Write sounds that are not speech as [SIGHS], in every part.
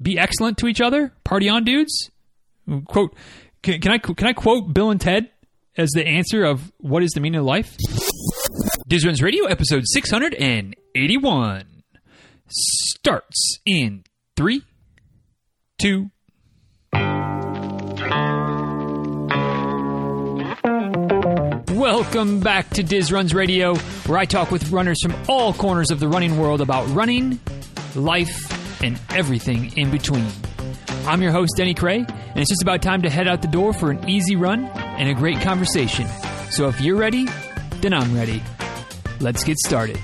be excellent to each other, party on, dudes. Quote: Can, can I can I quote Bill and Ted as the answer of what is the meaning of life? Diz Runs Radio, episode six hundred and eighty-one, starts in three, two. Welcome back to Diz Runs Radio, where I talk with runners from all corners of the running world about running, life, and everything in between. I'm your host, Denny Krahe, and it's just about time to head out the door for an easy run and a great conversation. So if you're ready, then I'm ready. Let's get started.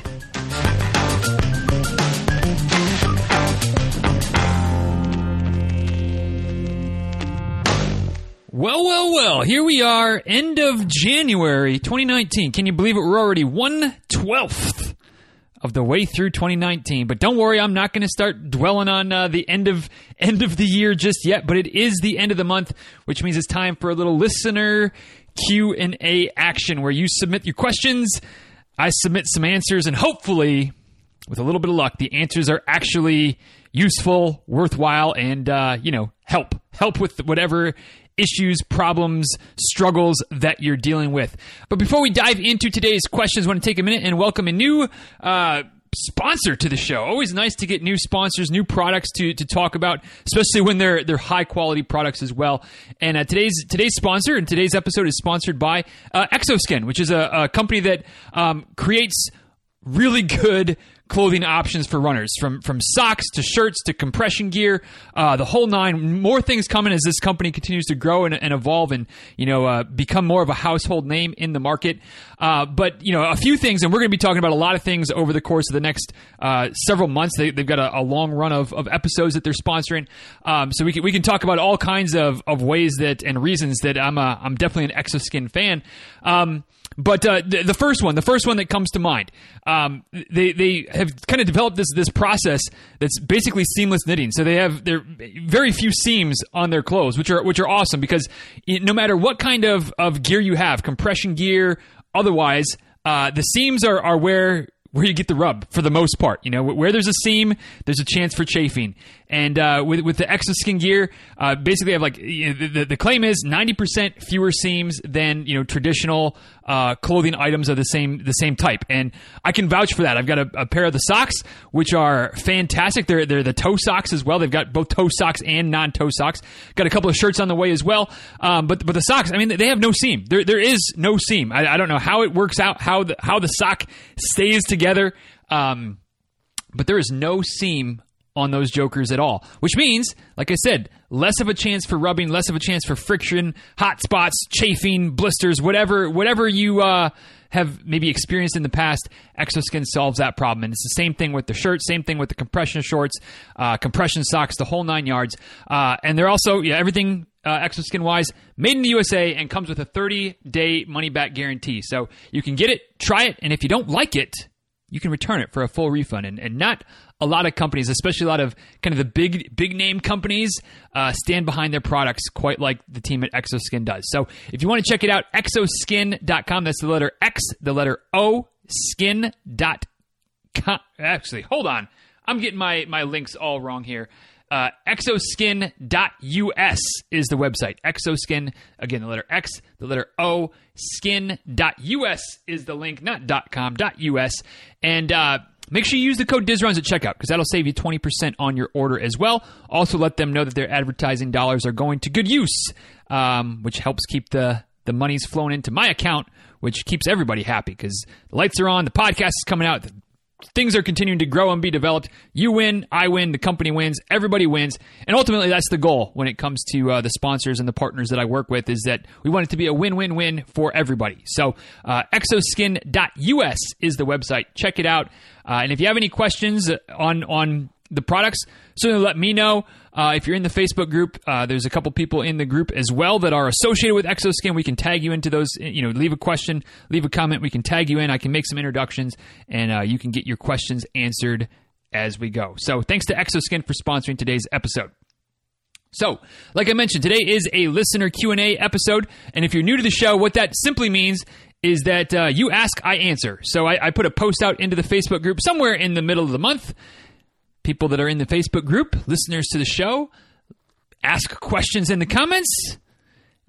Well, well, well, here we are, end of January 2019. Can you believe it? We're already 112th of the way through 2019. But don't worry, I'm not going to start dwelling on uh, the end of end of the year just yet, but it is the end of the month, which means it's time for a little listener Q&A action where you submit your questions, I submit some answers and hopefully with a little bit of luck, the answers are actually useful, worthwhile, and uh, you know, help help with whatever issues, problems, struggles that you're dealing with. But before we dive into today's questions, I want to take a minute and welcome a new. Uh, sponsor to the show. Always nice to get new sponsors, new products to, to talk about, especially when they're they're high quality products as well. And uh, today's today's sponsor and today's episode is sponsored by uh, Exoskin, which is a, a company that um, creates really good clothing options for runners from from socks to shirts to compression gear uh, the whole nine. More things coming as this company continues to grow and, and evolve and you know uh, become more of a household name in the market. Uh, but you know a few things and we're going to be talking about a lot of things over the course of the next uh, several months. They, have got a, a, long run of, of episodes that they're sponsoring. Um, so we can, we can talk about all kinds of, of ways that and reasons that I'm a, I'm definitely an exoskin fan. Um, but uh, the, the, first one, the first one that comes to mind, um, they they have kind of developed this this process that's basically seamless knitting. So they have there very few seams on their clothes, which are which are awesome because no matter what kind of, of gear you have, compression gear, otherwise, uh, the seams are are where where you get the rub for the most part. You know, where there's a seam, there's a chance for chafing. And uh, with with the Exoskin gear, uh, basically, I have like you know, the, the claim is 90% fewer seams than you know traditional uh, clothing items of the same the same type. And I can vouch for that. I've got a, a, pair of the socks, which are fantastic. They're they're the toe socks as well. They've got both toe socks and non toe socks. Got a couple of shirts on the way as well. Um, but but the socks, I mean, they have no seam. There there is no seam. I, I don't know how it works out. How the how the sock stays together. Um, but there is no seam on those jokers at all. Which means, like I said, less of a chance for rubbing, less of a chance for friction, hot spots, chafing, blisters, whatever whatever you uh, have maybe experienced in the past. Exoskin solves that problem, and it's the same thing with the shirt, same thing with the compression shorts, uh, compression socks, the whole nine yards. Uh, and they're also yeah everything. Uh, Exoskin wise, made in the USA and comes with a 30 day money back guarantee. So you can get it, try it, and if you don't like it, you can return it for a full refund. And, and not a lot of companies, especially a lot of kind of the big big name companies, uh, stand behind their products quite like the team at Exoskin does. So if you want to check it out, exoskin.com. That's the letter X, the letter O, skin.com. Actually, hold on. I'm getting my, my links all wrong here. Uh, exoskin.us is the website. Exoskin, again, the letter X, the letter O, skin.us is the link, not .com, .us. And uh, Make sure you use the code DizRuns at checkout because that'll save you 20% on your order as well. Also, let them know that their advertising dollars are going to good use, um, which helps keep the, the monies flowing into my account, which keeps everybody happy because the lights are on, the podcast is coming out, things are continuing to grow and be developed. You win, I win, the company wins, everybody wins, and ultimately that's the goal when it comes to uh, the sponsors and the partners that I work with. Is that we want it to be a win-win-win for everybody. So uh, exoskin.us is the website. Check it out, uh, and if you have any questions on on the products, certainly let me know. Uh, if you're in the Facebook group, uh, there's a couple people in the group as well that are associated with Exoskin. We can tag you into those. You know, leave a question, leave a comment. We can tag you in. I can make some introductions, and uh, you can get your questions answered as we go. So, thanks to Exoskin for sponsoring today's episode. So, like I mentioned, today is a listener Q&A episode, and if you're new to the show, what that simply means is that uh, you ask, I answer. So I, I, put a post out into the Facebook group somewhere in the middle of the month people that are in the Facebook group, listeners to the show, ask questions in the comments.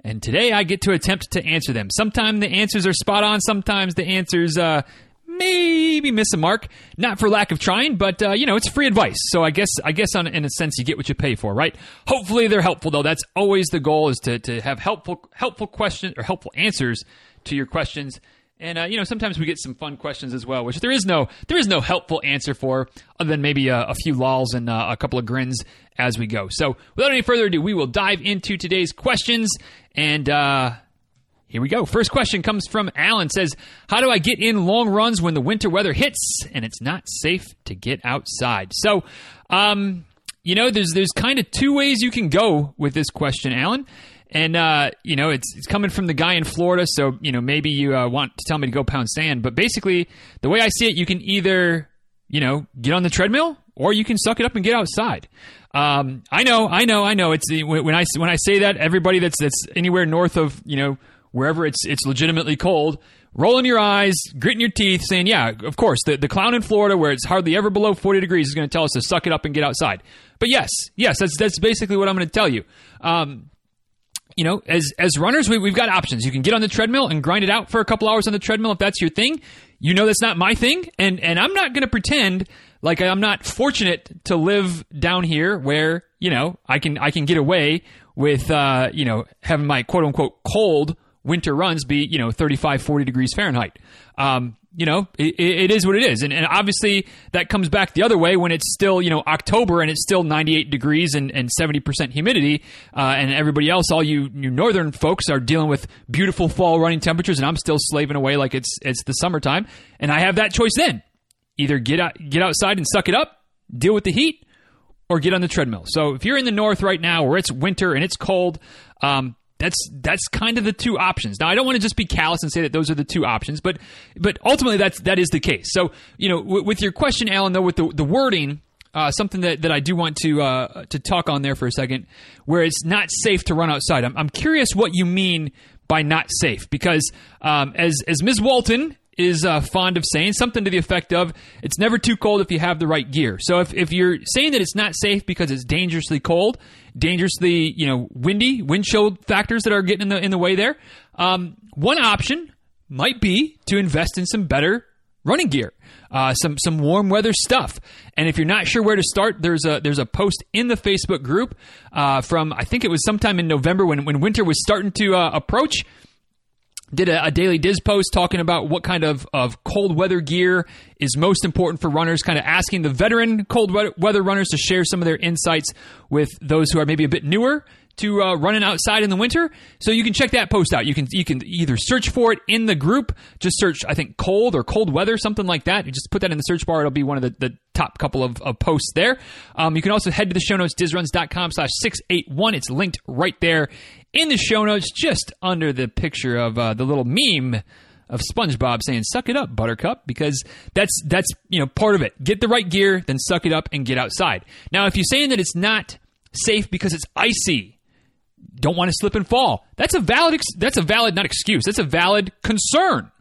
And today I get to attempt to answer them. Sometimes the answers are spot on. Sometimes the answers uh, maybe miss a mark. Not for lack of trying, but uh, you know it's free advice. So I guess I guess on, in a sense you get what you pay for, right? Hopefully they're helpful though. That's always the goal is to to have helpful helpful questions or helpful answers to your questions. And uh, you know, sometimes we get some fun questions as well, which there is no there is no helpful answer for, other than maybe a, a few lolls and uh, a couple of grins as we go. So, without any further ado, we will dive into today's questions. And uh, here we go. First question comes from Alan. Says, "How do I get in long runs when the winter weather hits and it's not safe to get outside?" So, um, you know, there's there's kind of two ways you can go with this question, Alan. And uh, you know, it's it's coming from the guy in Florida, so you know maybe you uh, want to tell me to go pound sand. But basically, the way I see it, you can either you know get on the treadmill or you can suck it up and get outside. Um, I know, I know, I know. It's when I when I say that, everybody that's that's anywhere north of you know wherever it's it's legitimately cold, rolling your eyes, gritting your teeth, saying, "Yeah, of course." The the clown in Florida, where it's hardly ever below forty degrees, is going to tell us to suck it up and get outside. But yes, yes, that's that's basically what I'm going to tell you. Um, you know, as as runners, we, we've got options. You can get on the treadmill and grind it out for a couple hours on the treadmill if that's your thing. You know, that's not my thing, and and I'm not going to pretend like I'm not fortunate to live down here where you know I can I can get away with uh, you know having my quote unquote cold winter runs be you know 35 40 degrees Fahrenheit. Um, you know, it, it is what it is. And, and obviously that comes back the other way when it's still, you know, October and it's still 98 degrees and, and 70% humidity. Uh, and everybody else, all you, you northern folks are dealing with beautiful fall running temperatures and I'm still slaving away like it's, it's the summertime. And I have that choice then. Either get out, get outside and suck it up, deal with the heat, or get on the treadmill. So if you're in the north right now where it's winter and it's cold, um, that's that's kind of the two options. Now, I don't want to just be callous and say that those are the two options, but but ultimately that's that is the case. So you know, w- with your question, Alan, though, with the the wording. Uh, something that, that I do want to uh, to talk on there for a second, where it's not safe to run outside. I'm, I'm curious what you mean by not safe, because um, as as Ms. Walton is uh, fond of saying something to the effect of it's never too cold if you have the right gear. So if, if you're saying that it's not safe because it's dangerously cold, dangerously you know windy, wind chill factors that are getting in the in the way there, um, one option might be to invest in some better running gear. Uh, some some warm weather stuff. And if you're not sure where to start, there's a there's a post in the Facebook group uh, from I think it was sometime in November when when winter was starting to uh, approach did a, a, daily Diz post talking about what kind of, of cold weather gear is most important for runners, kind of asking the veteran cold weather runners to share some of their insights with those who are maybe a bit newer to uh, running outside in the winter. So you can check that post out. You can you can either search for it in the group, just search I think cold or cold weather, something like that. You just put that in the search bar. It'll be one of the, the top couple of, of posts there. Um, you can also head to the show notes, dizruns.com slash 681. It's linked right there in the show notes, just under the picture of uh, the little meme of SpongeBob saying "Suck it up, Buttercup," because that's that's you know part of it. Get the right gear, then suck it up and get outside. Now, if you're saying that it's not safe because it's icy, don't want to slip and fall. That's a valid. Ex- that's a valid not excuse. That's a valid concern.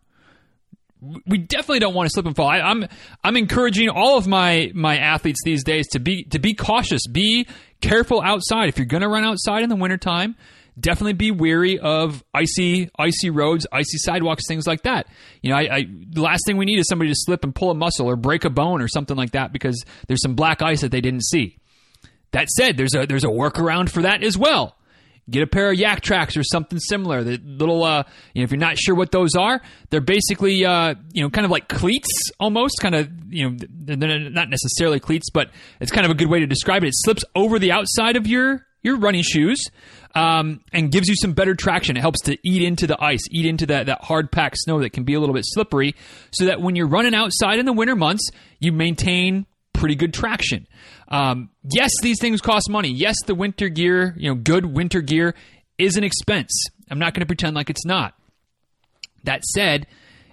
We definitely don't want to slip and fall. I, I'm I'm encouraging all of my my athletes these days to be to be cautious, be careful outside. If you're going to run outside in the wintertime, definitely be wary of icy, icy roads, icy sidewalks, things like that. You know, I, I, the last thing we need is somebody to slip and pull a muscle or break a bone or something like that because there's some black ice that they didn't see. That said, there's a there's a workaround for that as well. Get a pair of Yaktrax or something similar. The little, uh, you know, if you're not sure what those are, they're basically, uh, you know, kind of like cleats almost. Kind of, you know, they're not necessarily cleats, but it's kind of a good way to describe it. It slips over the outside of your your running shoes um, and gives you some better traction. It helps to eat into the ice, eat into that, that hard packed snow that can be a little bit slippery, so that when you're running outside in the winter months, you maintain pretty good traction. Um, yes, these things cost money. Yes, the winter gear, you know, good winter gear is an expense. I'm not going to pretend like it's not. That said,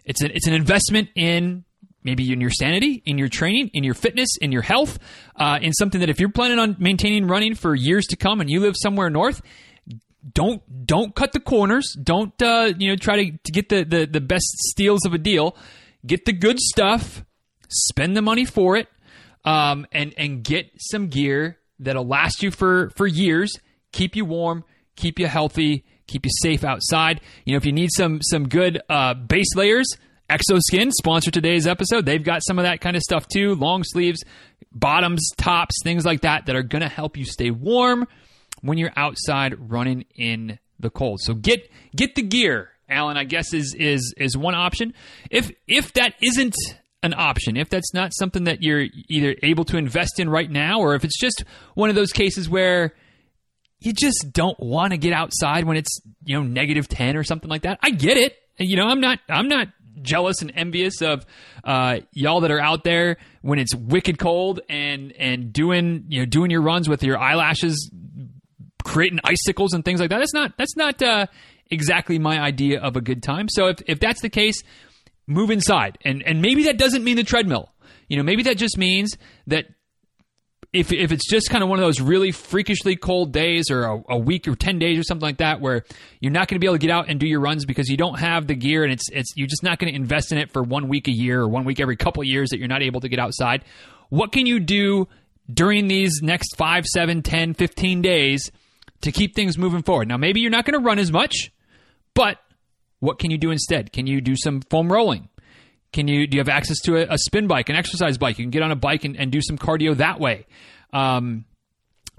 it's an it's an investment in maybe in your sanity, in your training, in your fitness, in your health, uh, in something that if you're planning on maintaining running for years to come and you live somewhere north, don't don't cut the corners. Don't uh, you know try to, to get the, the the best steals of a deal. Get the good stuff. Spend the money for it. Um, and and get some gear that'll last you for for years, keep you warm, keep you healthy, keep you safe outside. You know, if you need some some good uh, base layers, Exoskin sponsor today's episode. They've got some of that kind of stuff too, long sleeves, bottoms, tops, things like that that are going to help you stay warm when you're outside running in the cold. So get get the gear. Alan, I guess is is is one option. If if that isn't an option, if that's not something that you're either able to invest in right now, or if it's just one of those cases where you just don't want to get outside when it's you know negative ten or something like that. I get it. You know, I'm not I'm not jealous and envious of uh, y'all that are out there when it's wicked cold and and doing you know doing your runs with your eyelashes creating icicles and things like that. That's not that's not uh, exactly my idea of a good time. So if if that's the case, move inside, and and maybe that doesn't mean the treadmill. You know, maybe that just means that if if it's just kind of one of those really freakishly cold days or a, a week or 10 days or something like that where you're not going to be able to get out and do your runs because you don't have the gear and it's it's you're just not going to invest in it for one week a year or one week every couple years that you're not able to get outside. What can you do during these next 5 7 10 15 days to keep things moving forward? Now maybe you're not going to run as much but what can you do instead can you do some foam rolling can you do you have access to a, a spin bike, an exercise bike? You can get on a bike and, and do some cardio that way. Um,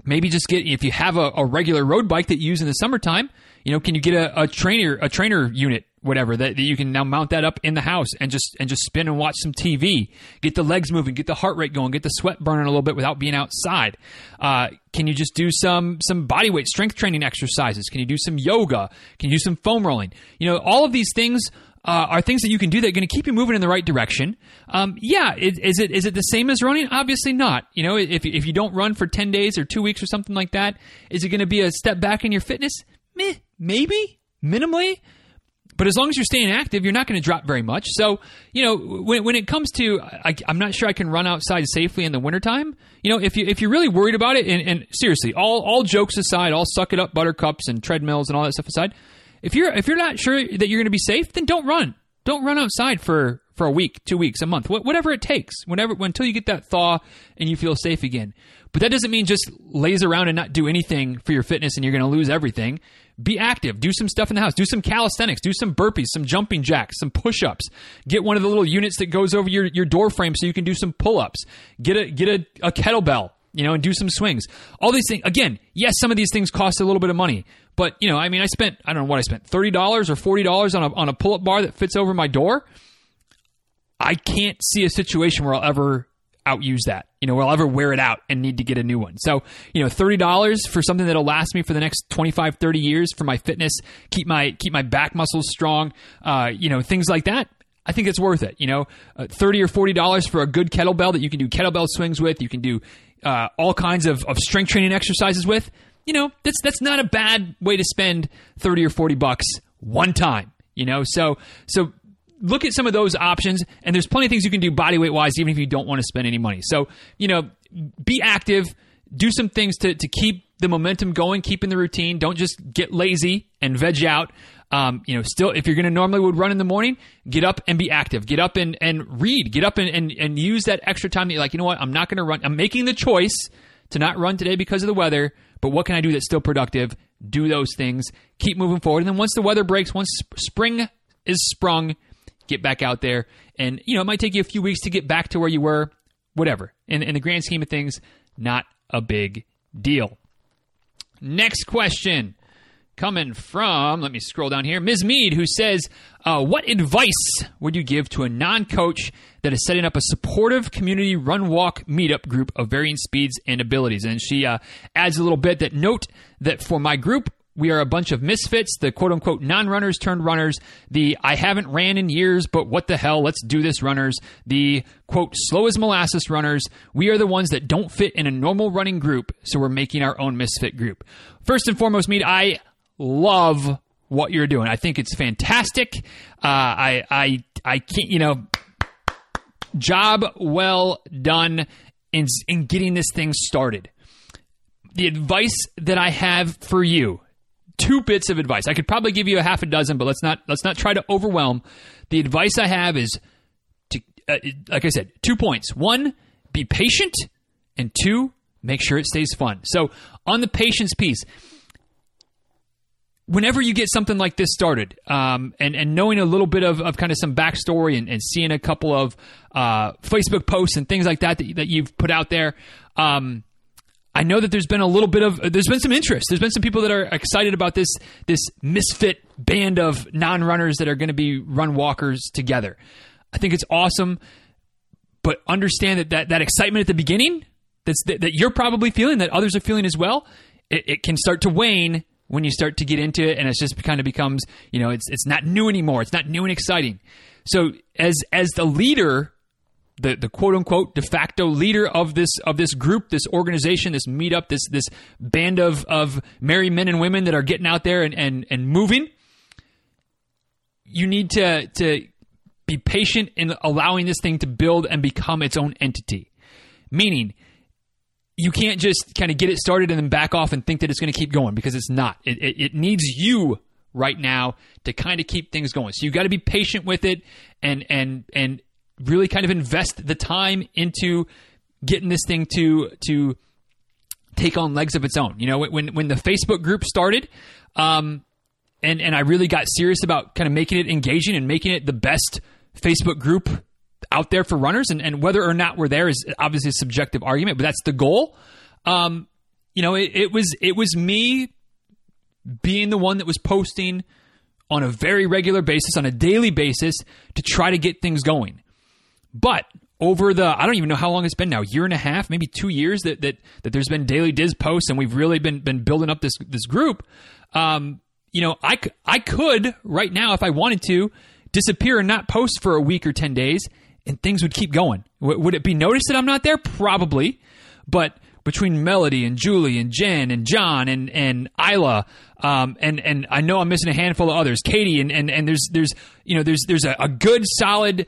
maybe just get if you have a, a, regular road bike that you use in the summertime. You know, can you get a, a trainer a trainer unit, whatever that, that, you can now mount that up in the house and just and just spin and watch some TV. Get the legs moving, get the heart rate going, get the sweat burning a little bit without being outside. Uh, can you just do some some body weight strength training exercises? Can you do some yoga? Can you do some foam rolling? You know, all of these things uh, are things that you can do that are going to keep you moving in the right direction. Um, yeah, is, is, it is it the same as running? Obviously not. You know, if if you don't run for ten days or two weeks or something like that, is it going to be a step back in your fitness? Meh, maybe minimally. But as long as you're staying active, you're not going to drop very much. So, you know, when, when it comes to, I, am not sure I can run outside safely in the wintertime. You know, if you if you're really worried about it, and, and seriously, all all jokes aside, all suck it up buttercups and treadmills and all that stuff aside, if you're if you're not sure that you're going to be safe, then don't run. Don't run outside for for a week, two weeks, a month, whatever it takes. Whenever until you get that thaw and you feel safe again. But that doesn't mean just laze around and not do anything for your fitness and you're going to lose everything. Be active. Do some stuff in the house. Do some calisthenics. Do some burpees, some jumping jacks, some push-ups. Get one of the little units that goes over your, your door frame so you can do some pull-ups. Get a get a, a kettlebell, you know, and do some swings. All these things. Again, yes, some of these things cost a little bit of money, but you know, I mean, I spent I don't know what I spent thirty dollars or forty dollars on a on a pull up bar that fits over my door. I can't see a situation where I'll ever outuse that. You know, where I'll ever wear it out and need to get a new one. So, you know, $30 for something that'll last me for the next 25, 30 years for my fitness, keep my keep my back muscles strong, uh, you know, things like that. I think it's worth it. You know, uh, 30 or $40 for a good kettlebell that you can do kettlebell swings with, you can do uh, all kinds of, of strength training exercises with you know, that's that's not a bad way to spend 30 or 40 bucks one time, you know? So so look at some of those options and there's plenty of things you can do body weight wise even if you don't want to spend any money. So, you know, be active, do some things to to keep the momentum going, keeping the routine. Don't just get lazy and veg out. Um, you know, still, if you're going to normally would run in the morning, get up and be active. Get up and, and read. Get up and, and, and use that extra time that you're like, you know what, I'm not going to run. I'm making the choice to not run today because of the weather. But what can I do that's still productive? Do those things. Keep moving forward. And then once the weather breaks, once spring is sprung, get back out there. And, you know, it might take you a few weeks to get back to where you were. Whatever. In, in the grand scheme of things, not a big deal. Next question coming from, let me scroll down here, Ms. Mead, who says, uh, What advice would you give to a non coach that is setting up a supportive community run walk meetup group of varying speeds and abilities? And she uh, adds a little bit that note that for my group, we are a bunch of misfits, the quote unquote non runners turned runners, the I haven't ran in years, but what the hell, let's do this runners, the quote slow as molasses runners. We are the ones that don't fit in a normal running group, so we're making our own misfit group. First and foremost, Mead, I love what you're doing. I think it's fantastic. Uh, I I I can't you know job well done in in getting this thing started. The advice that I have for you, two bits of advice. I could probably give you a half a dozen, but let's not let's not try to overwhelm. The advice I have is to uh, like I said, two points. One, be patient, and two, make sure it stays fun. So, on the patience piece, whenever you get something like this started, um, and and knowing a little bit of, of kind of some backstory and, and seeing a couple of uh, Facebook posts and things like that that, that you've put out there, um, I know that there's been a little bit of there's been some interest. There's been some people that are excited about this this misfit band of non-runners that are going to be run walkers together. I think it's awesome, but understand that that, that excitement at the beginning that's that, that you're probably feeling that others are feeling as well. It, it can start to wane when you start to get into it, and it just kind of becomes you know it's it's not new anymore. It's not new and exciting. So as as the leader the, the quote unquote de facto leader of this of this group, this organization, this meetup, this this band of of merry men and women that are getting out there and and, and moving. You need to to be patient in allowing this thing to build and become its own entity. Meaning, you can't just kind of get it started and then back off and think that it's going to keep going because it's not. It, it, it needs you right now to kind of keep things going. So you've got to be patient with it and and and really kind of invest the time into getting this thing to to take on legs of its own. You know, when when the Facebook group started, um, and and I really got serious about kind of making it engaging and making it the best Facebook group out there for runners, and, and whether or not we're there is obviously a subjective argument, but that's the goal. Um, you know, it, it was it was me being the one that was posting on a very regular basis, on a daily basis, to try to get things going. But over the I don't even know how long it's been now, year and a half, maybe two years that that, that there's been daily Diz posts, and we've really been been building up this this group. Um, you know, I I could right now if I wanted to disappear and not post for a week or ten days, and things would keep going. W- would it be noticed that I'm not there? Probably, but between Melody and Julie and Jen and John and and Isla, um, and and I know I'm missing a handful of others, Katie, and and and there's there's you know there's there's a, a good solid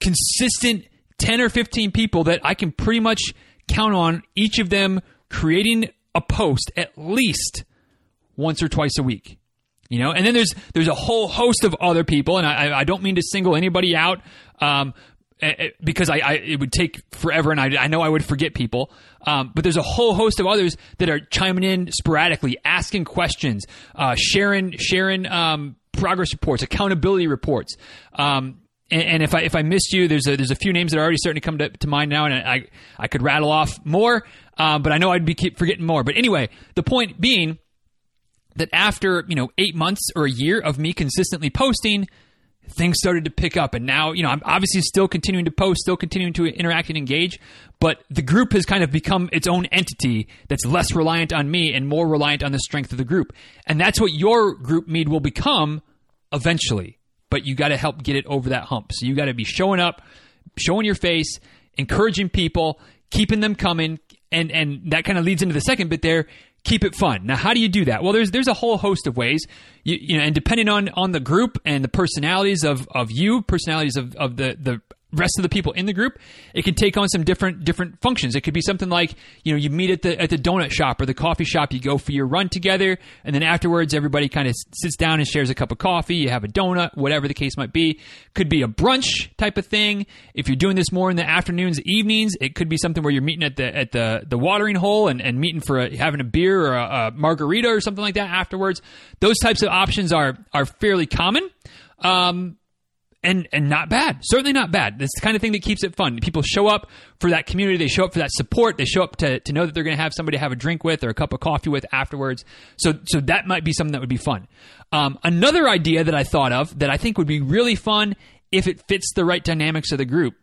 consistent 10 or 15 people that I can pretty much count on each of them creating a post at least once or twice a week. You know, and then there's there's a whole host of other people, and I, I don't mean to single anybody out, um, eh, eh, because I, I, it would take forever, and I, I know I would forget people. Um, but there's a whole host of others that are chiming in sporadically, asking questions, uh, sharing sharing um, progress reports, accountability reports. Um, and, and, if I if I missed you, there's a there's a few names that are already starting to come to, to mind now, and I I could rattle off more, uh, but I know I'd be keep forgetting more. But anyway, the point being that after you know eight months or a year of me consistently posting, things started to pick up, and now you know I'm obviously still continuing to post, still continuing to interact and engage, but the group has kind of become its own entity that's less reliant on me and more reliant on the strength of the group, and that's what your GroupMe will become eventually but you got to help get it over that hump. So you got to be showing up, showing your face, encouraging people, keeping them coming, and and that kind of leads into the second bit there. Keep it fun. Now, how do you do that? Well, there's there's a whole host of ways. You, you know, and depending on on the group and the personalities of of you, personalities of of the the rest of the people in the group, it can take on some different different functions. It could be something like you know you meet at the at the donut shop or the coffee shop. You go for your run together, and then afterwards everybody kind of sits down and shares a cup of coffee. You have a donut, whatever the case might be. Could be a brunch type of thing. If you're doing this more in the afternoons, evenings, it could be something where you're meeting at the at the the watering hole and, and meeting for a, having a beer or a, a margarita or something like that afterwards. Those types of options are are fairly common. Um, and and not bad. Certainly not bad. That's the kind of thing that keeps it fun. People show up for that community. They show up for that support. They show up to, to know that they're going to have somebody to have a drink with or a cup of coffee with afterwards. So so that might be something that would be fun. Um, another idea that I thought of that I think would be really fun if it fits the right dynamics of the group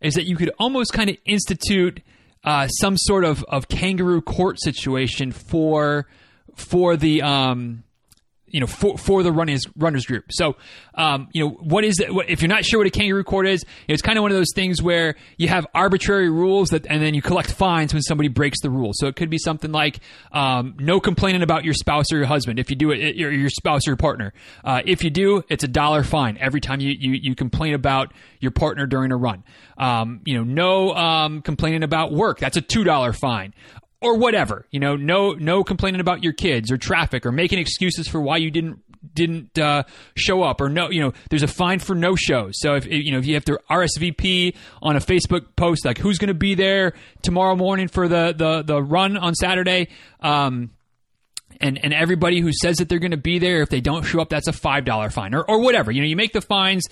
is that you could almost kind of institute uh, some sort of, of kangaroo court situation for for the um, you know for, for the runners runners group. So um, you know what is it? What, if you're not sure what a kangaroo court is, it's kind of one of those things where you have arbitrary rules that, and then you collect fines when somebody breaks the rules. So it could be something like um, no complaining about your spouse or your husband. If you do it, your, your spouse or your partner. Uh, if you do, it's a dollar fine every time you, you you complain about your partner during a run. Um, you know, no um, complaining about work. That's a two dollar fine or whatever. You know, no no complaining about your kids or traffic or making excuses for why you didn't didn't uh, show up or no you know there's a fine for no shows so if you know if you have to RSVP on a Facebook post like who's going to be there tomorrow morning for the the the run on Saturday um, and and everybody who says that they're going to be there if they don't show up that's a five dollar fine or, or whatever you know you make the fines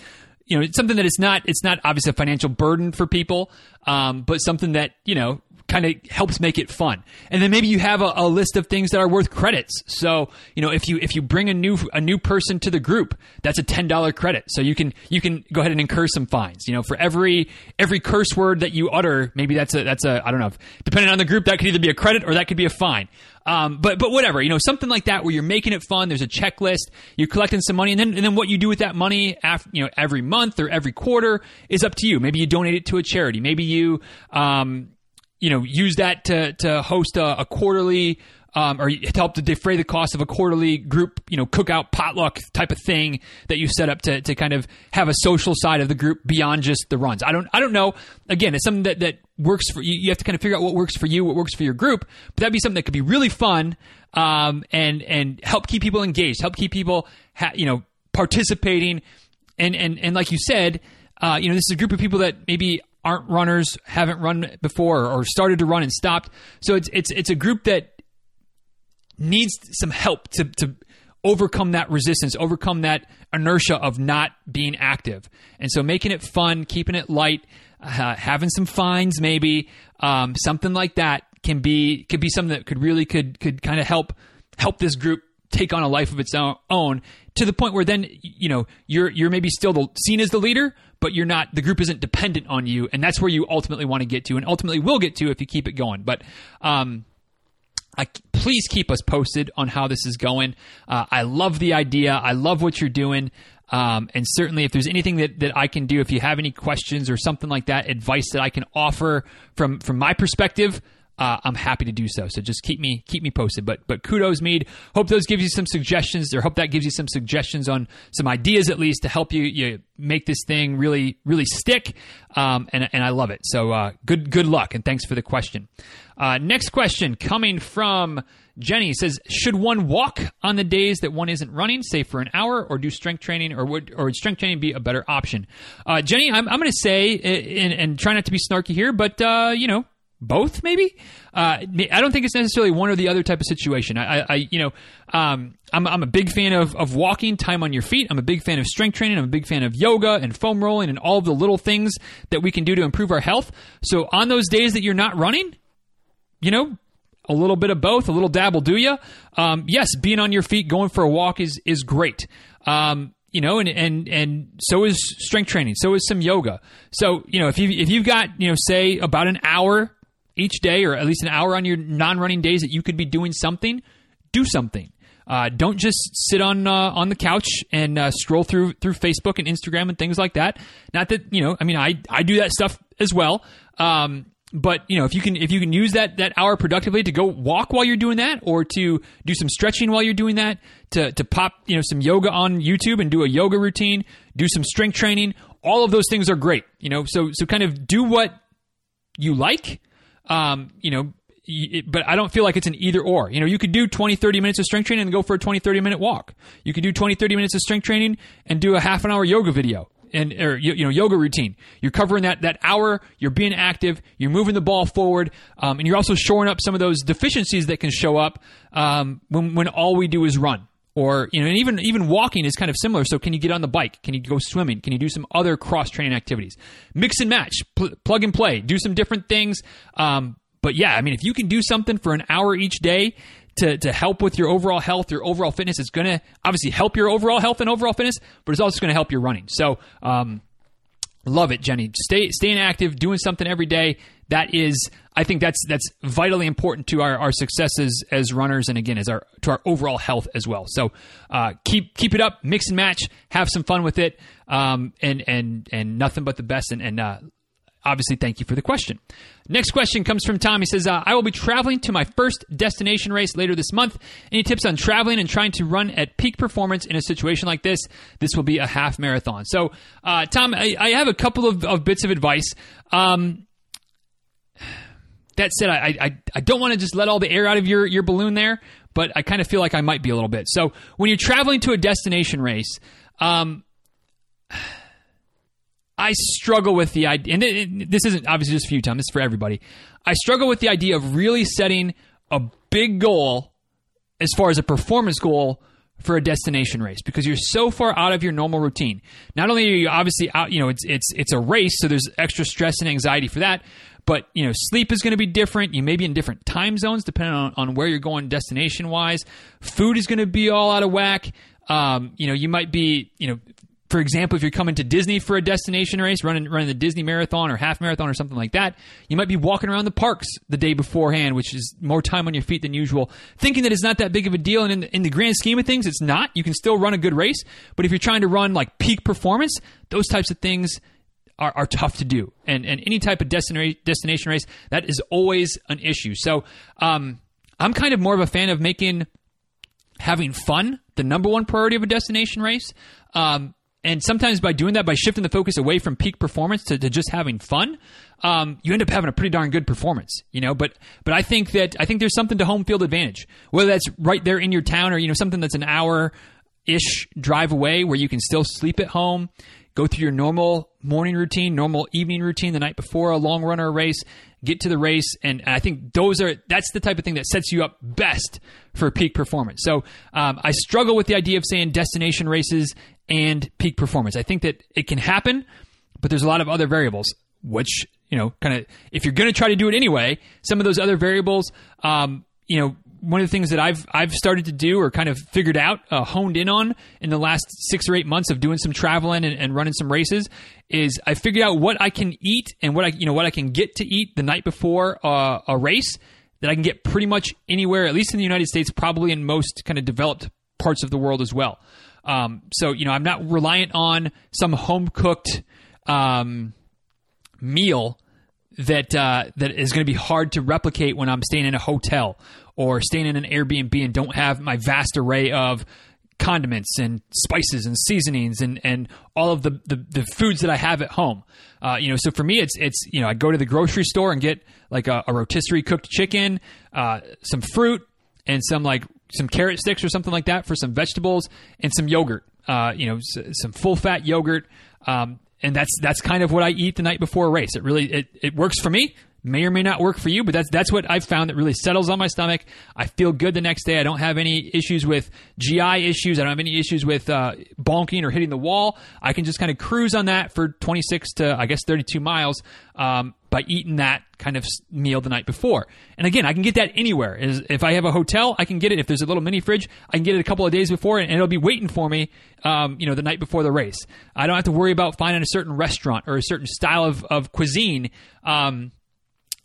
you know it's something that it's not it's not obviously a financial burden for people um, but something that you know kind of helps make it fun. And then maybe you have a, a, list of things that are worth credits. So you know if you if you bring a new a new person to the group, that's a ten dollar credit. So you can you can go ahead and incur some fines. You know for every every curse word that you utter, maybe that's a that's a I don't know. Depending on the group, that could either be a credit or that could be a fine. Um, but but whatever, you know, something like that where you're making it fun. There's a checklist. You're collecting some money, and then and then what you do with that money, after, you know, every month or every quarter is up to you. Maybe you donate it to a charity. Maybe you um, you know, use that to, to host a, a quarterly um, or to help to defray the cost of a quarterly group, you know, cookout potluck type of thing that you set up to, to kind of have a social side of the group beyond just the runs. I don't I don't know. Again, it's something that, that works for you. You have to kind of figure out what works for you, what works for your group. But that'd be something that could be really fun um, and and help keep people engaged, help keep people ha- you know participating, and and and like you said, uh, you know, this is a group of people that maybe aren't runners, haven't run before, or started to run and stopped. So it's it's it's a group that needs some help to to overcome that resistance, overcome that inertia of not being active. And so making it fun, keeping it light, uh, having some fines, maybe um, something like that can be could be something that could really could could kind of help help this group take on a life of its own to the point where then you know you're you're maybe still the, seen as the leader but you're not the group isn't dependent on you and that's where you ultimately want to get to and ultimately will get to if you keep it going. But um, I, please keep us posted on how this is going. Uh, i love the idea. I love what you're doing. Um, and certainly if there's anything that, that i can do if you have any questions or something like that advice that i can offer from from my perspective uh, I'm happy to do so. So just keep me keep me posted. But but kudos, Mead. Hope those gives you some suggestions, or hope that gives you some suggestions on some ideas at least to help you you make this thing really really stick. Um, and and I love it. So uh, good good luck and thanks for the question. Uh, next question coming from Jenny says, should one walk on the days that one isn't running, say for an hour, or do strength training, or would or would strength training be a better option? Uh, Jenny, I'm, I'm going to say, and, and, try not to be snarky here, but uh, you know, both maybe? Uh, i don't think it's necessarily one or the other type of situation. I, I you know um, I'm, I'm a big fan of, of walking time on your feet. I'm a big fan of strength training. I'm a big fan of yoga and foam rolling and all the little things that we can do to improve our health. So on those days that you're not running you know a little bit of both a little dabble do you um, yes being on your feet going for a walk is is great. Um, you know, and and and so is strength training. So is some yoga. So you know, if you if you've got you know, say about an hour each day, or at least an hour on your non-running days that you could be doing something, do something. Uh, don't just sit on uh, on the couch and uh, scroll through through Facebook and Instagram and things like that. Not that you know, I mean, I I do that stuff as well. Um, but you know, if you can if you can use that that hour productively to go walk while you're doing that, or to do some stretching while you're doing that, to to pop you know some yoga on YouTube and do a yoga routine, do some strength training. All of those things are great. You know, so so kind of do what you like um, you know, but I don't feel like it's an either or. You know, you could do 20, 30 minutes of strength training and go for a 20, 30 minute walk. You could do 20, 30 minutes of strength training and do a half an hour yoga video and or you, know yoga routine. You're covering that that hour. You're being active. You're moving the ball forward, um, and you're also shoring up some of those deficiencies that can show up um, when when all we do is run. Or you know, and even even walking is kind of similar. So, can you get on the bike? Can you go swimming? Can you do some other cross training activities? Mix and match, pl- plug and play, do some different things. Um, but yeah, I mean, if you can do something for an hour each day to, to help with your overall health, your overall fitness, it's going to obviously help your overall health and overall fitness, but it's also going to help your running. So, um, love it, Jenny. Stay staying active, doing something every day. That is, I think that's that's vitally important to our, our successes as runners, and again, as our to our overall health as well. So, uh, keep keep it up, mix and match, have some fun with it, um, and and and nothing but the best. And, and uh, obviously, thank you for the question. Next question comes from Tom. He says, uh, I will be traveling to my first destination race later this month. Any tips on traveling and trying to run at peak performance in a situation like this? This will be a half marathon. So, uh, Tom, I, I, have a couple of, of, bits of advice. Um, that said, I I, I don't want to just let all the air out of your your balloon there, but I kind of feel like I might be a little bit. So when you're traveling to a destination race, um, I struggle with the idea, and it, this isn't obviously just for you, Tom. This is for everybody. I struggle with the idea of really setting a big goal as far as a performance goal for a destination race because you're so far out of your normal routine. Not only are you obviously out, you know, it's it's it's a race, so there's extra stress and anxiety for that. But you know, sleep is going to be different. You may be in different time zones depending on, on where you're going destination wise. Food is going to be all out of whack. Um, you know, you might be, you know, for example, if you're coming to Disney for a destination race, running running the Disney marathon or half marathon or something like that, you might be walking around the parks the day beforehand, which is more time on your feet than usual, thinking that it's not that big of a deal. And in, in the grand scheme of things, it's not. You can still run a good race, but if you're trying to run like peak performance, those types of things are, are tough to do. And and any type of destination destination race, that is always an issue. So um, I'm kind of more of a fan of making having fun the number one priority of a destination race. Um, and sometimes by doing that, by shifting the focus away from peak performance to, to just having fun, um, you end up having a pretty darn good performance, you know. But but I think that I think there's something to home field advantage, whether that's right there in your town or you know something that's an hour ish drive away where you can still sleep at home, go through your normal morning routine, normal evening routine the night before a long run or a race, get to the race, and I think those are that's the type of thing that sets you up best for peak performance. So um, I struggle with the idea of saying destination races and peak performance. I think that it can happen, but there's a lot of other variables, which, you know, kind of, if you're going to try to do it anyway, some of those other variables, um, you know, one of the things that I've I've started to do or kind of figured out, uh, honed in on in the last six or eight months of doing some traveling and, and, running some races, is I figured out what I can eat and what I you know what I can get to eat the night before uh, a race that I can get pretty much anywhere, at least in the United States, probably in most kind of developed parts of the world as well. Um, so you know, I'm not reliant on some home cooked um, meal that uh, that is going to be hard to replicate when I'm staying in a hotel or staying in an Airbnb and don't have my vast array of condiments and spices and seasonings and, and all of the, the, the foods that I have at home. Uh, you know, so for me, it's it's you know I go to the grocery store and get like a, a rotisserie cooked chicken, uh, some fruit, and some like some carrot sticks or something like that for some vegetables and some yogurt. Uh, you know, s- some full fat yogurt. Um, and that's that's kind of what I eat the night before a race. It really it, it works for me. May or may not work for you, but that's that's what I've found that really settles on my stomach. I feel good the next day. I don't have any issues with GI issues. I don't have any issues with uh, bonking or hitting the wall. I can just kind of cruise on that for 26 to I guess 32 miles um, by eating that kind of meal the night before. And again, I can get that anywhere. If I have a hotel, I can get it. If there's a little mini fridge, I can get it a couple of days before, and it'll be waiting for me. Um, you know, the night before the race. I don't have to worry about finding a certain restaurant or a certain style of, of cuisine. Um,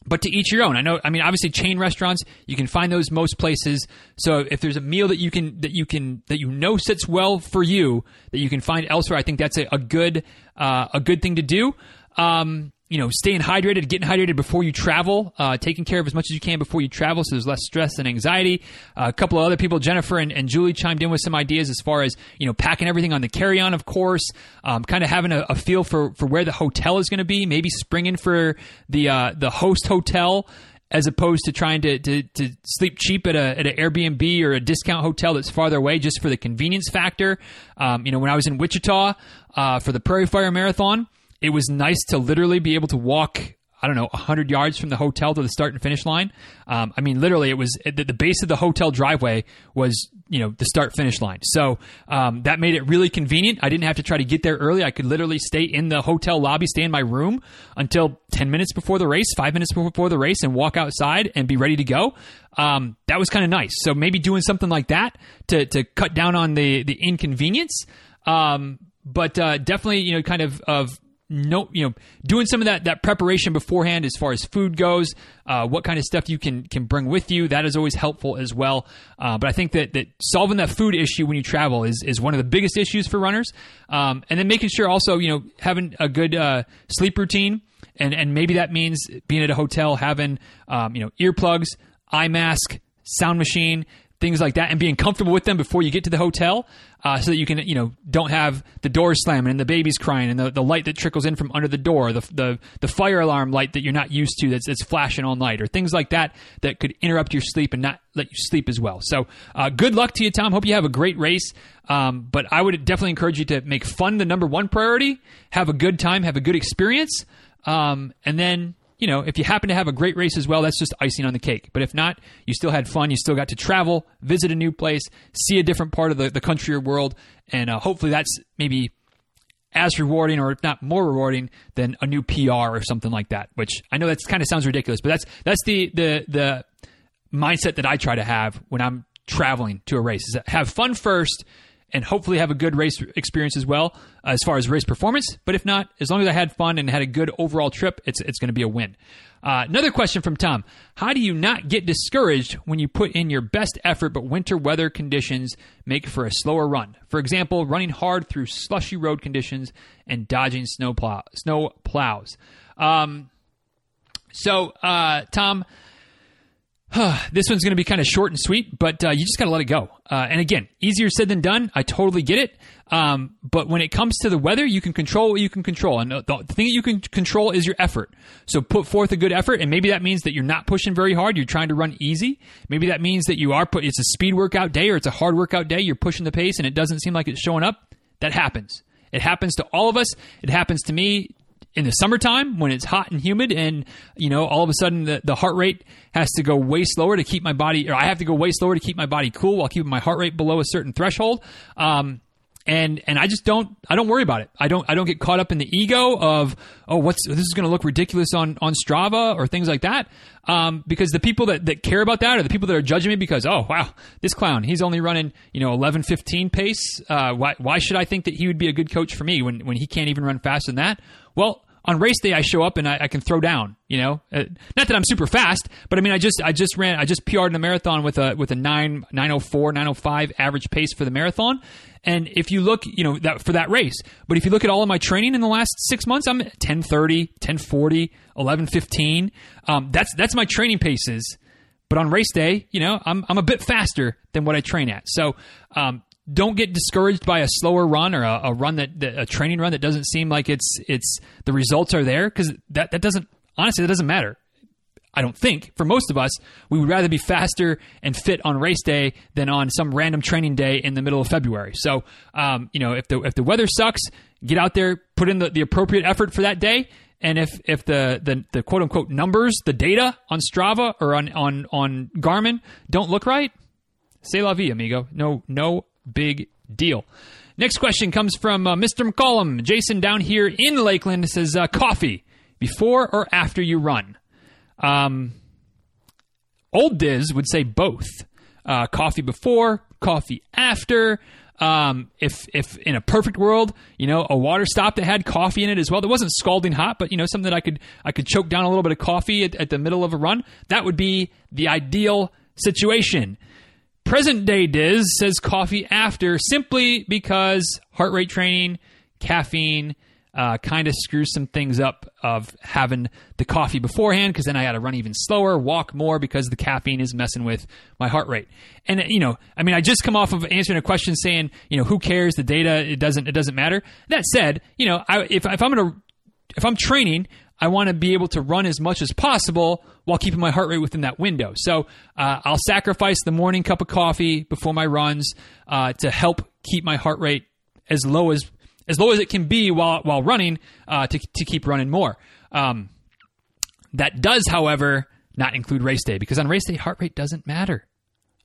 but to each your own. I know. I mean, obviously, chain restaurants you can find those most places. So if there's a meal that you can that you can that you know sits well for you that you can find elsewhere, I think that's a, a good uh, a good thing to do. Um, you know, staying hydrated, getting hydrated before you travel, uh, taking care of as much as you can before you travel, so there's less stress and anxiety. Uh, a couple of other people, Jennifer and, and, Julie, chimed in with some ideas as far as you know, packing everything on the carry-on, of course, um, kind of having a, a, feel for for where the hotel is going to be, maybe springing for the uh, the host hotel as opposed to trying to, to, to, sleep cheap at, a, at an Airbnb or a discount hotel that's farther away just for the convenience factor. Um, you know, when I was in Wichita uh, for the Prairie Fire Marathon, it was nice to literally be able to walk I don't know, 100 yards from the hotel to the start and finish line. Um, I mean, literally, it was at the base of the hotel driveway was, you know, the start finish line. So um, that made it really convenient. I didn't have to try to get there early. I could literally stay in the hotel lobby, stay in my room until 10 minutes before the race, five minutes before the race, and walk outside and be ready to go. Um, that was kind of nice. So maybe doing something like that to, to cut down on the, the inconvenience. Um, but uh, definitely, you know, kind of, of no, you know, doing some of that that preparation beforehand as far as food goes, uh, what kind of stuff you can can bring with you. That is always helpful as well. Uh, but I think that that solving that food issue when you travel is is one of the biggest issues for runners. Um, and then making sure also you know having a good uh, sleep routine, and and maybe that means being at a hotel having um, you know earplugs, eye mask, sound machine things like that, and being comfortable with them before you get to the hotel, uh, so that you can you know don't have the doors slamming and the baby's crying and the, the light that trickles in from under the door, the, the the fire alarm light that you're not used to that's, that's flashing all night, or things like that that could interrupt your sleep and not let you sleep as well. So uh, good luck to you, Tom. Hope you have a great race. Um, but I would definitely encourage you to make fun the number one priority, have a good time, have a good experience, um, and then you know, if you happen to have a great race as well, that's just icing on the cake. But if not, you still had fun. You still got to travel, visit a new place, see a different part of the, the country or world, and uh, hopefully that's maybe as rewarding or if not more rewarding than a new PR or something like that. Which I know that kind of sounds ridiculous, but that's that's the the the mindset that I try to have when I'm traveling to a race is have fun first and hopefully have a good race experience as well uh, as far as race performance. But if not, as long as I had fun and had a good overall trip, it's it's going to be a win. Uh, another question from Tom: How do you not get discouraged when you put in your best effort, but winter weather conditions make for a slower run? For example, running hard through slushy road conditions and dodging snow plow snow plows. Um, so, uh, Tom [SIGHS] this one's going to be kind of short and sweet, but uh, you just got to let it go. Uh, and again, easier said than done. I totally get it. Um, but when it comes to the weather, you can control what you can control. And the, the thing that you can control is your effort. So put forth a good effort. And maybe that means that you're not pushing very hard. You're trying to run easy. Maybe that means that you are put, it's a speed workout day or it's a hard workout day. You're pushing the pace and it doesn't seem like it's showing up. That happens. It happens to all of us. It happens to me in the summertime when it's hot and humid and you know all of a sudden the, the heart rate has to go way slower to keep my body or i have to go way slower to keep my body cool while keeping my heart rate below a certain threshold. Um, and and I just don't I don't worry about it. I don't I don't get caught up in the ego of oh what's this is going to look ridiculous on on Strava or things like that. Um, because the people that, that care about that are the people that are judging me because oh wow this clown he's only running you know 11 15 pace. Uh, why why should I think that he would be a good coach for me when when he can't even run faster than that? Well, on race day I show up and I, I can throw down. You know, uh, not that I'm super fast, but I mean I just I just ran I just PR'd in a marathon with a with a nine nine oh four nine oh five average pace for the marathon. And if you look, you know, that for that race, but if you look at all of my training in the last six months, I'm 1030, 1040, 1115. Um, that's that's my training paces. But on race day, you know, I'm I'm a bit faster than what I train at. So um, don't get discouraged by a slower run or a, a run that, that, a training run that doesn't seem like it's it's the results are there because that that doesn't honestly that doesn't matter. I don't think for most of us we would rather be faster and fit on race day than on some random training day in the middle of February. So um, you know if the if the weather sucks, get out there, put in the, the appropriate effort for that day. And if, if the, the, the quote unquote numbers, the data on Strava or on, on, on Garmin don't look right, say la vie, amigo. No, no big deal. Next question comes from uh, Mr. McCollum. Jason down here in Lakeland says, uh, coffee before or after you run? Um, old Diz would say both. Uh, coffee before, coffee after. Um, if if in a perfect world, you know, a water stop that had coffee in it as well, that wasn't scalding hot, but you know, something that I could I could choke down a little bit of coffee at, at the middle of a run, that would be the ideal situation. Present day Diz says coffee after simply because heart rate training, caffeine, uh, kind of screws some things up of having the coffee beforehand because then I got to run even slower, walk more because the caffeine is messing with my heart rate. And you know, I mean, I just come off of answering a question saying, you know, who cares the data? It doesn't. It doesn't matter. That said, you know, I, if if I'm gonna if I'm training, I want to be able to run as much as possible while keeping my heart rate within that window. So uh, I'll sacrifice the morning cup of coffee before my runs uh, to help keep my heart rate as low as as low as it can be while while running uh, to to keep running more. Um, that does, however, not include race day because on race day heart rate doesn't matter.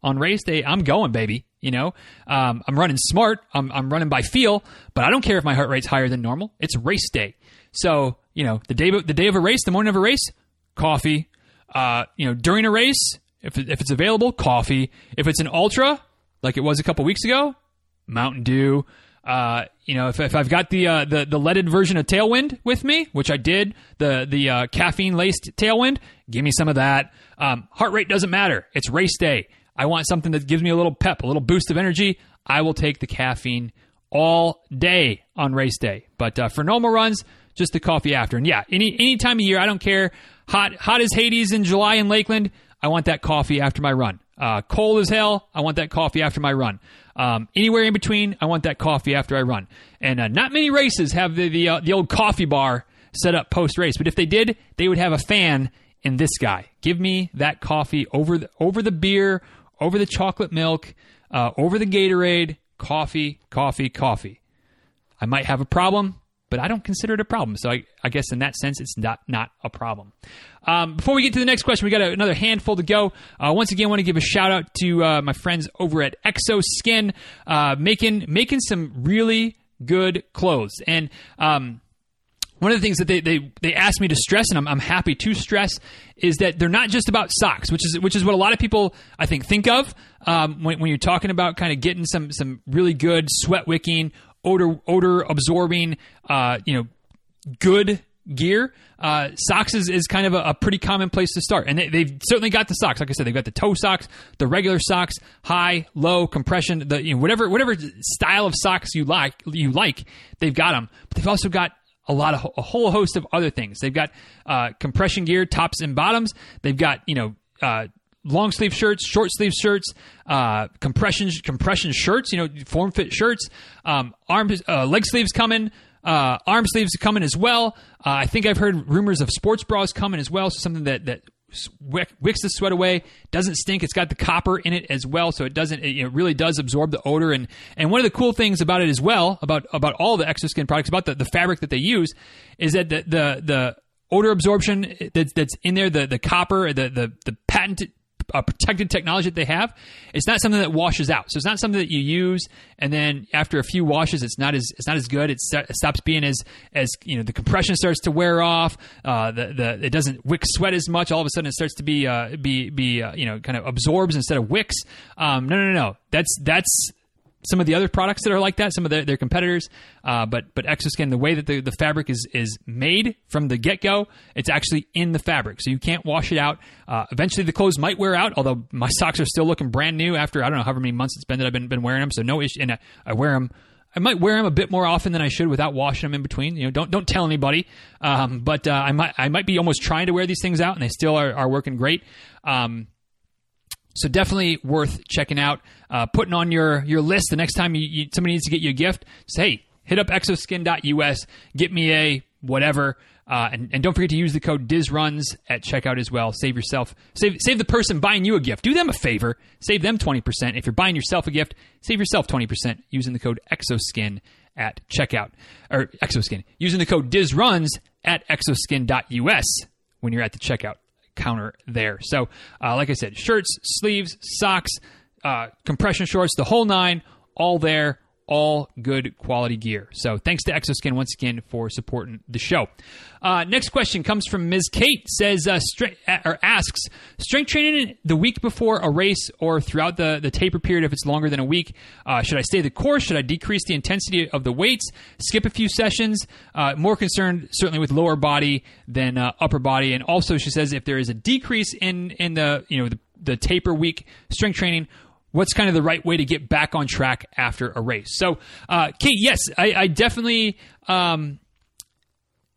On race day, I'm going, baby. You know, um, I'm running smart. I'm, I'm running by feel, but I don't care if my heart rate's higher than normal. It's race day. So you know, the day the day of a race, the morning of a race, coffee. Uh, you know, during a race, if if it's available, coffee. If it's an ultra, like it was a couple weeks ago, Mountain Dew. Uh, you know, if, if I've got the, uh, the the leaded version of Tailwind with me, which I did, the the uh, caffeine laced Tailwind, give me some of that. Um, heart rate doesn't matter; it's race day. I want something that gives me a little pep, a little boost of energy. I will take the caffeine all day on race day. But uh, for normal runs, just the coffee after. And yeah, any any time of year, I don't care. Hot hot as Hades in July in Lakeland. I want that coffee after my run. Uh, cold as hell, I want that coffee after my run. Um, anywhere in between, I want that coffee after I run. And uh, not many races have the the, uh, the old coffee bar set up post race, but if they did, they would have a fan in this guy. Give me that coffee over the, over the beer, over the chocolate milk, uh, over the Gatorade. Coffee, coffee, coffee. I might have a problem, but I don't consider it a problem. So I, I guess in that sense, it's not not a problem. Um, before we get to the next question, we got a, another handful to go. Uh, once again, I want to give a shout out to uh, my friends over at Xoskin, uh, making making some really good clothes and. Um, one of the things that they, they, they asked me to stress, and I'm, I'm happy to stress, is that they're not just about socks, which is which is what a lot of people I think think of um, when, when you're talking about kind of getting some some really good sweat wicking, odor odor absorbing, uh, you know, good gear. Uh, socks is, is kind of a, a, pretty common place to start, and they, have certainly got the socks. Like I said, they've got the toe socks, the regular socks, high, low, compression, the you know, whatever whatever style of socks you like you like, they've got them. But they've also got a lot of a whole host of other things. They've got uh, compression gear, tops and bottoms. They've got you know uh, long sleeve shirts, short sleeve shirts, uh, compression compression shirts. You know, form fit shirts. Um, arm uh, leg sleeves coming. Uh, arm sleeves coming as well. Uh, I think I've heard rumors of sports bras coming as well. So something that that wicks the sweat away, doesn't stink. It's got the copper in it as well, so it doesn't. It, really does absorb the odor. And and one of the cool things about it as well, about about all the Xoskin products, about the, the fabric that they use, is that the the, the odor absorption that's, that's in there, the the copper, the the the patented a protected technology that they have, it's not something that washes out. So it's not something that you use and then after a few washes, it's not as it's not as good. It, st- it stops being as as you know the compression starts to wear off. Uh, the the it doesn't wick sweat as much. All of a sudden, it starts to be uh, be be uh, you know kind of absorbs instead of wicks. Um, no, no, no. That's that's some of the other products that are like that, some of their, their competitors. Uh, but but Xoskin, the way that the, the fabric is is made from the get go, it's actually in the fabric, so you can't wash it out. Uh, eventually, the clothes might wear out. Although my [LAUGHS] socks are still looking brand new after I don't know however many months it's been that I've been been wearing them, so no issue. And I, I wear them. I might wear them a bit more often than I should without washing them in between. You know, don't don't tell anybody. Um, but uh, I might I might be almost trying to wear these things out, and they still are, are working great. Um, so definitely worth checking out. Uh, putting on your your list the next time you, you, somebody needs to get you a gift. Say, hey, hit up xoskin.us, get me a whatever, uh, and, and don't forget to use the code DizRuns at checkout as well. Save yourself, save save the person buying you a gift. Do them a favor, save them twenty percent. If you're buying yourself a gift, save yourself twenty percent using the code Xoskin at checkout or Xoskin using the code DizRuns at xoskin.us when you're at the checkout counter there. So, uh, like I said, shirts, sleeves, socks, uh, compression shorts, the whole nine, all there, all good quality gear. So thanks to Xoskin once again for supporting the show. Uh, next question comes from Ms. Kate. Says uh, uh, or asks strength training the week before a race or throughout the the taper period if it's longer than a week. Uh, should I stay the course? Should I decrease the intensity of the weights? Skip a few sessions? Uh, more concerned certainly with lower body than uh, upper body. And also she says if there is a decrease in in the you know the, the taper week strength training what's kind of the right way to get back on track after a race. So, uh, Kate, yes, I, I definitely um,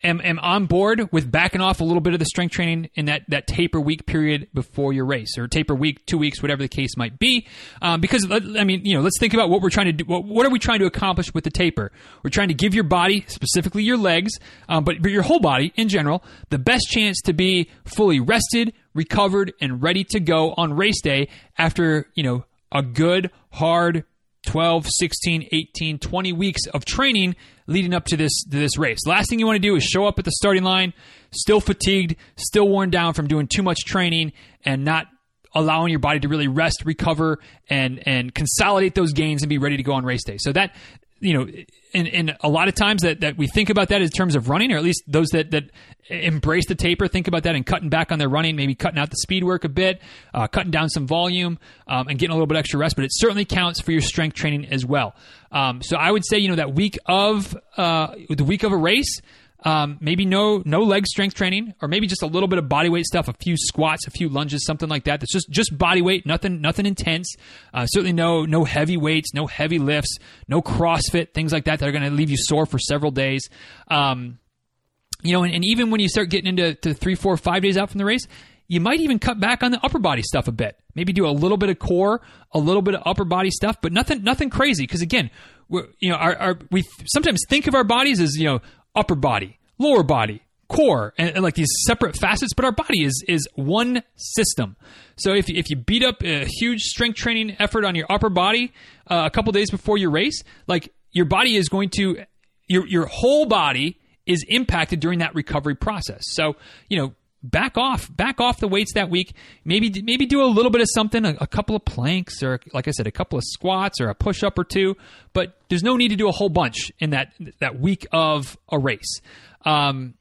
am, am on board with backing off a little bit of the strength training in that, that taper week period before your race, or taper week, two weeks, whatever the case might be. Um, because I mean, you know, let's think about what we're trying to do. What, what, are we trying to accomplish with the taper? We're trying to give your body, specifically your legs, um, but, but your whole body in general, the best chance to be fully rested, recovered, and ready to go on race day after you know a good, hard 12, 16, 18, 20 weeks of training leading up to this to this race. Last thing you want to do is show up at the starting line still fatigued, still worn down from doing too much training and not allowing your body to really rest, recover and and consolidate those gains and be ready to go on race day. So that you know, and, and a lot of times that, that we think about that in terms of running, or at least those that, that embrace the taper think about that and cutting back on their running, maybe cutting out the speed work a bit, uh, cutting down some volume, um, and getting a little bit extra rest. But it certainly counts for your strength training as well. Um, so I would say, you know, that week of uh, the week of a race, um, maybe no no leg strength training, or maybe just a little bit of body weight stuff, a few squats, a few lunges, something like that. That's just just body weight, nothing nothing intense. Uh, certainly no no heavy weights, no heavy lifts, no CrossFit, things like that that are going to leave you sore for several days. Um, you know, and, and, even when you start getting into three, four, five days out from the race, you might even cut back on the upper body stuff a bit. Maybe do a little bit of core, a little bit of upper body stuff, but nothing nothing crazy. Because again, you know, our, our, we sometimes think of our bodies as you know upper body, lower body, core, and, and, like these separate facets. But our body is is one system. So if if you beat up a huge strength training effort on your upper body uh, a couple days before your race, like your body is going to your your whole body is impacted during that recovery process. So, you know, back off, back off the weights that week. Maybe maybe do a little bit of something, a, a, couple of planks, or like I said, a couple of squats or a push up or two. But there's no need to do a whole bunch in that that week of a race. Um,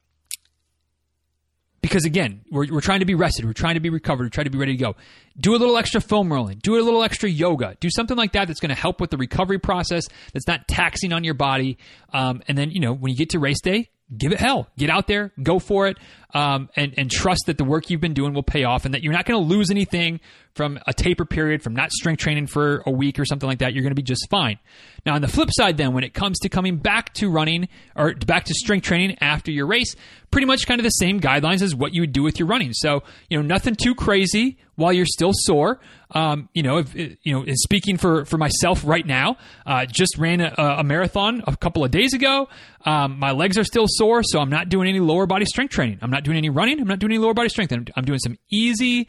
because again, we're, we're trying to be rested, we're trying to be recovered, we're trying to be ready to go. Do a little extra foam rolling, do a little extra yoga, do something like that that's going to help with the recovery process. That's not taxing on your body. Um, and then you know when you get to race day, give it hell. Get out there, go for it, um, and and trust that the work you've been doing will pay off, and that you're not going to lose anything from a taper period, from not strength training for a week or something like that. You're going to be just fine. Now, on the flip side, then, when it comes to coming back to running or back to strength training after your race, pretty much kind of the same guidelines as what you would do with your running. So, you know, nothing too crazy while you're still sore. Um, you know, if, you know, speaking for, for myself right now, uh, just ran a, a, marathon a couple of days ago. Um, my legs are still sore, so I'm not doing any lower body strength training. I'm not doing any running. I'm not doing any lower body strength. I'm, I'm doing some easy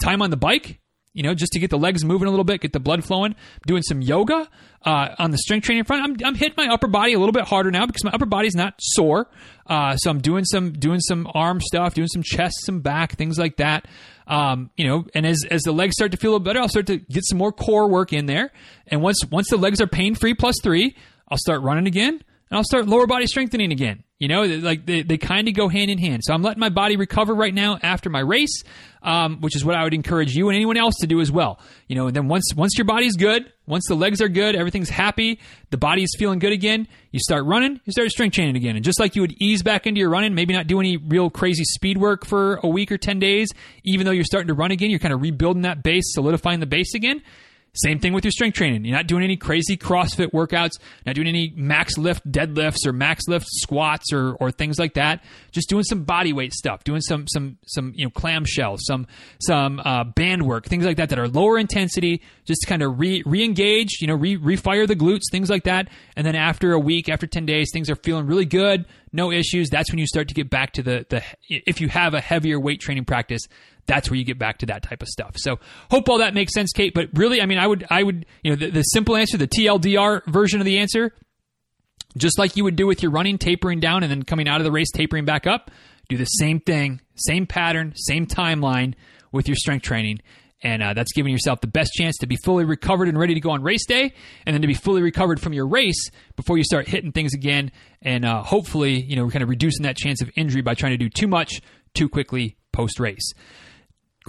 time on the bike you know, just to get the legs moving a little bit, get the blood flowing. doing some yoga uh, on the strength training front. I'm, I'm hitting my upper body a little bit harder now because my upper body's not sore. Uh, so I'm doing some doing some arm stuff, doing some chest, some back, things like that. Um, you know, and as as the legs start to feel a little better, I'll start to get some more core work in there. And once once the legs are pain free plus three, I'll start running again, and I'll start lower body strengthening again. You know, like they, they kind of go hand in hand. So I'm letting my body recover right now after my race, um, which is what I would encourage you and anyone else to do as well. You know, and then once once your body's good, once the legs are good, everything's happy, the body is feeling good again, you start running, you start strength training again. And just like you would ease back into your running, maybe not do any real crazy speed work for a week or 10 days, even though you're starting to run again, you're kind of rebuilding that base, solidifying the base again. Same thing with your strength training. You're not doing any crazy CrossFit workouts, not doing any max lift deadlifts or max lift squats or, or things like that. Just doing some body weight stuff, doing some some some you know clamshell, some some uh, band work, things like that that are lower intensity. Just kind of re re-engage, you know, re refire the glutes, things like that. And then after a week, after ten days, things are feeling really good, no issues. That's when you start to get back to the the if you have a heavier weight training practice that's where you get back to that type of stuff. So hope all that makes sense, Kate. But really, I mean, I would, I would, you know, the, the simple answer, the TLDR version of the answer, just like you would do with your running, tapering down and then coming out of the race, tapering back up, do the same thing, same pattern, same timeline with your strength training. And uh, that's giving yourself the best chance to be fully recovered and ready to go on race day, and then to be fully recovered from your race before you start hitting things again. And uh, hopefully, you know, we're kind of reducing that chance of injury by trying to do too much too quickly post race.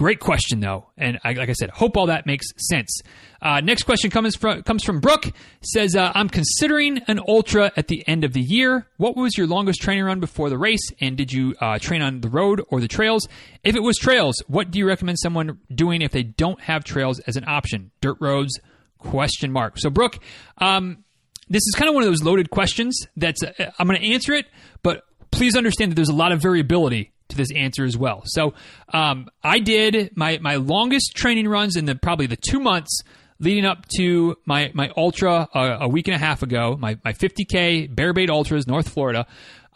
Great question, though, and I, like I said, hope all that makes sense. Uh, next question comes from comes from Brooke. Says, uh, "I'm considering an ultra at the end of the year. What was your longest training run before the race, and did you uh, train on the road or the trails? If it was trails, what do you recommend someone doing if they don't have trails as an option? Dirt roads? Question mark. So, Brooke, um, this is kind of one of those loaded questions. That's uh, I'm going to answer it, but please understand that there's a lot of variability to this answer as well. So um, I did my my longest training runs in the probably the two months leading up to my my ultra uh, a week and a half ago. My my 50k Bear Bait Ultras, North Florida.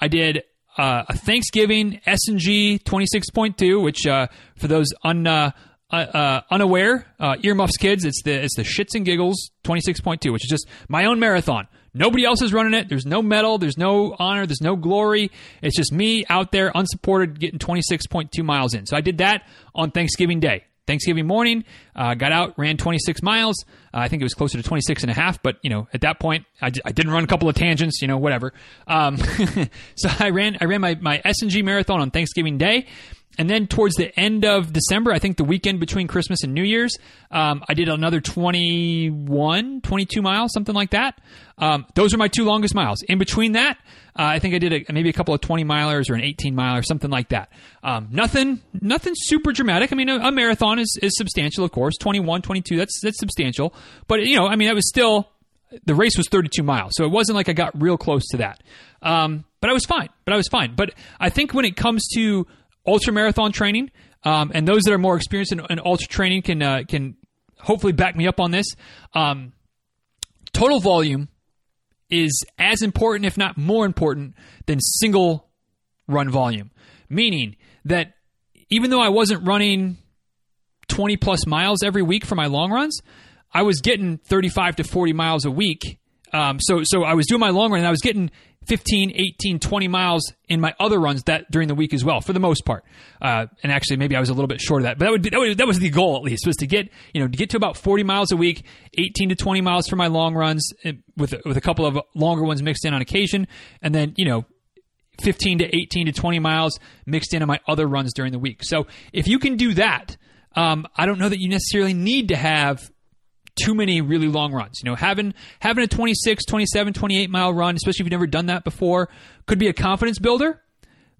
I did uh, a Thanksgiving S and G 26.2, which uh, for those un uh, uh, unaware uh, earmuffs kids, it's the it's the shits and giggles 26.2, which is just my own marathon. Nobody else is running it. There's no medal. There's no honor. There's no glory. It's just me out there unsupported getting 26.2 miles in. So I did that on Thanksgiving Day. Thanksgiving morning, uh, got out, ran 26 miles. Uh, I think it was closer to 26 and a half, but you know, at that point, I, d- I didn't run a couple of tangents, you know, whatever. Um, [LAUGHS] so I ran, I ran my, my S&G marathon on Thanksgiving Day. And then towards the end of December, I think the weekend between Christmas and New Year's, um, I did another 21, 22 miles, something like that. Um, those are my two longest miles. In between that, uh, I think I did a, maybe a couple of 20 milers or an 18 miler, something like that. Um, nothing, nothing super dramatic. I mean, a, a, marathon is, is substantial, of course. 21, 22, that's, that's substantial. But, you know, I mean, it was still, the race was 32 miles. So it wasn't like I got real close to that. Um, but I was fine. But I was fine. But I think when it comes to ultra marathon training, um, and those that are more experienced in, in ultra training can uh, can hopefully back me up on this. Um, total volume is as important, if not more important, than single run volume. Meaning that even though I wasn't running 20 plus miles every week for my long runs, I was getting 35 to 40 miles a week. Um, so, so I was doing my long run and I was getting 15, 18, 20 miles in my other runs that during the week as well, for the most part. Uh, and actually, maybe I was a little bit short of that, but that would be, that, would, that was the goal at least was to get you know to get to about 40 miles a week, 18 to 20 miles for my long runs, eh, with with a couple of longer ones mixed in on occasion, and then you know 15 to 18 to 20 miles mixed in on my other runs during the week. So if you can do that, um, I don't know that you necessarily need to have too many really long runs. You know, having having a 26, 27, 28 mile run, especially if you've never done that before, could be a confidence builder.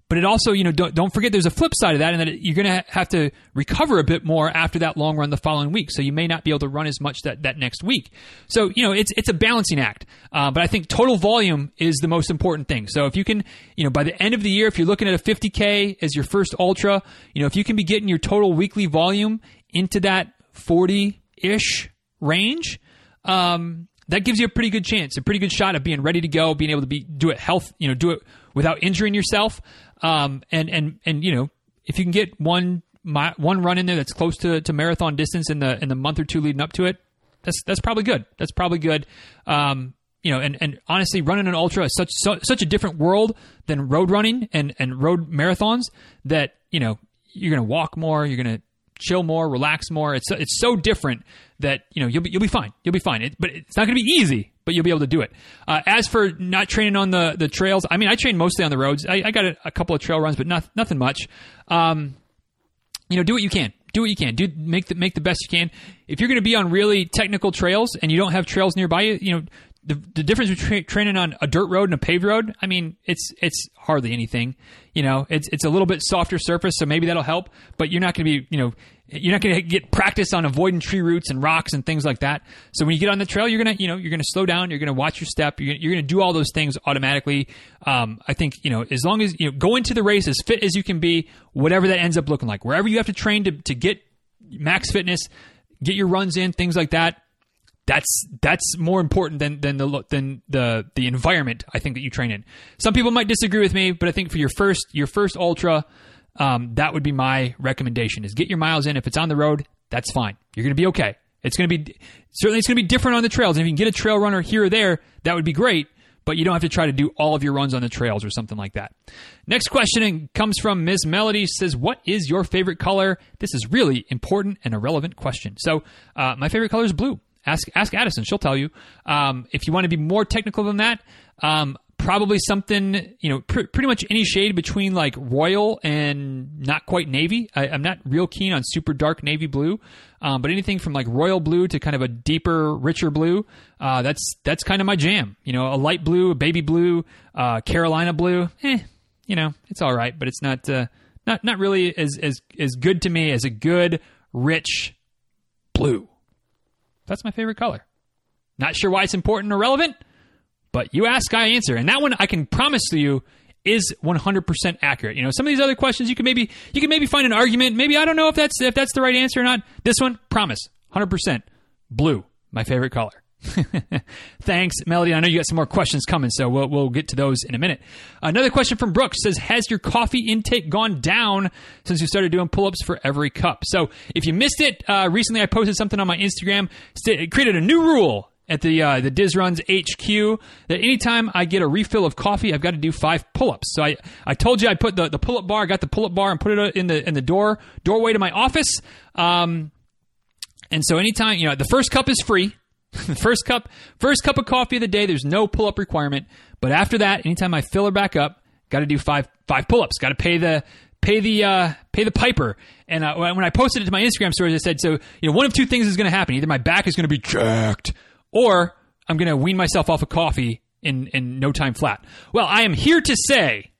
But it also, you know, don't, don't forget there's a flip side of that, and that you're going to have to recover a bit more after that long run the following week. So you may not be able to run as much that, that next week. So you know, it's it's a balancing act. Uh, but I think total volume is the most important thing. So if you can, you know, by the end of the year, if you're looking at a 50k as your first ultra, you know, if you can be getting your total weekly volume into that 40 ish range, um, that gives you a pretty good chance, a pretty good shot of being ready to go, being able to be do it health, you know, do it without injuring yourself. Um, and and and you know, if you can get one my, one run in there that's close to, to marathon distance in the in the month or two leading up to it, that's that's probably good. That's probably good. Um, you know, and, and honestly, running an ultra is such so, such a different world than road running and, and road marathons that you know you're going to walk more, you're going to chill more, relax more. It's it's so different that you know you'll be you'll be fine. You'll be fine. It, but it's not going to be easy, but you'll be able to do it. Uh, as for not training on the the trails, I mean, I train mostly on the roads. I, I got a, a, couple of trail runs, but not nothing much. Um, you know, do what you can. Do what you can. Do make the make the best you can. If you're going to be on really technical trails and you don't have trails nearby you, you know, the, the difference between training on a dirt road and a paved road, I mean, it's it's hardly anything. You know, it's it's a little bit softer surface, so maybe that'll help. But you're not going to be, you know, you're not going to get practice on avoiding tree roots and rocks and things like that. So when you get on the trail, you're gonna, you know, you're gonna slow down. You're gonna watch your step. You're gonna, you're gonna do all those things automatically. Um, I think you know, as long as you know, go into the race as fit as you can be, whatever that ends up looking like. Wherever you have to train to to get max fitness, get your runs in, things like that that's that's more important than than the than the the environment I think that you train in. Some people might disagree with me, but I think for your first your first ultra, um, that would be my recommendation: is get your miles in. If it's on the road, that's fine. You're going to be okay. It's going to be certainly it's going to be different on the trails. And if you can get a trail runner here or there, that would be great. But you don't have to try to do all of your runs on the trails or something like that. Next question comes from Ms. Melody. Says, "What is your favorite color?" This is really important and a relevant question. So, uh, my favorite color is blue. Ask ask Addison; she'll tell you. Um, if you want to be more technical than that, um, probably something you know, pr- pretty much any shade between like royal and not quite navy. I, am not real keen on super dark navy blue, um, but anything from like royal blue to kind of a deeper, richer blue. Uh, that's that's kind of my jam. You know, a light blue, a baby blue, uh, Carolina blue. Eh, you know, it's all right, but it's not uh, not not really as as as good to me as a good rich blue. That's my favorite color. Not sure why it's important or relevant, but you ask, I answer. And that one I can promise to you is 100% accurate. You know, some of these other questions you can maybe you can maybe find an argument. Maybe I don't know if that's if that's the right answer or not. This one, promise, 100% blue, my favorite color. [LAUGHS] Thanks, Melody. I know you got some more questions coming, so we'll, we'll get to those in a minute. Another question from Brooks says Has your coffee intake gone down since you started doing pull ups for every cup? So if you missed it, uh, recently I posted something on my Instagram, st- created a new rule at the uh, the Diz Runs HQ that anytime I get a refill of coffee, I've got to do five pull-ups. So I, I told you I put the, the pull-up bar, I got the pull-up bar and put it in the in the door doorway to my office. Um, and so anytime you know the first cup is free, [LAUGHS] first cup, first cup of coffee of the day. There's no pull up requirement, but after that, anytime I fill her back up, got to do five five pull ups. Got to pay the pay the uh, pay the piper. And uh, when I posted it to my Instagram stories, I said, so you know, one of two things is going to happen: either my back is going to be jacked, or I'm going to wean myself off of coffee in in no time flat. Well, I am here to say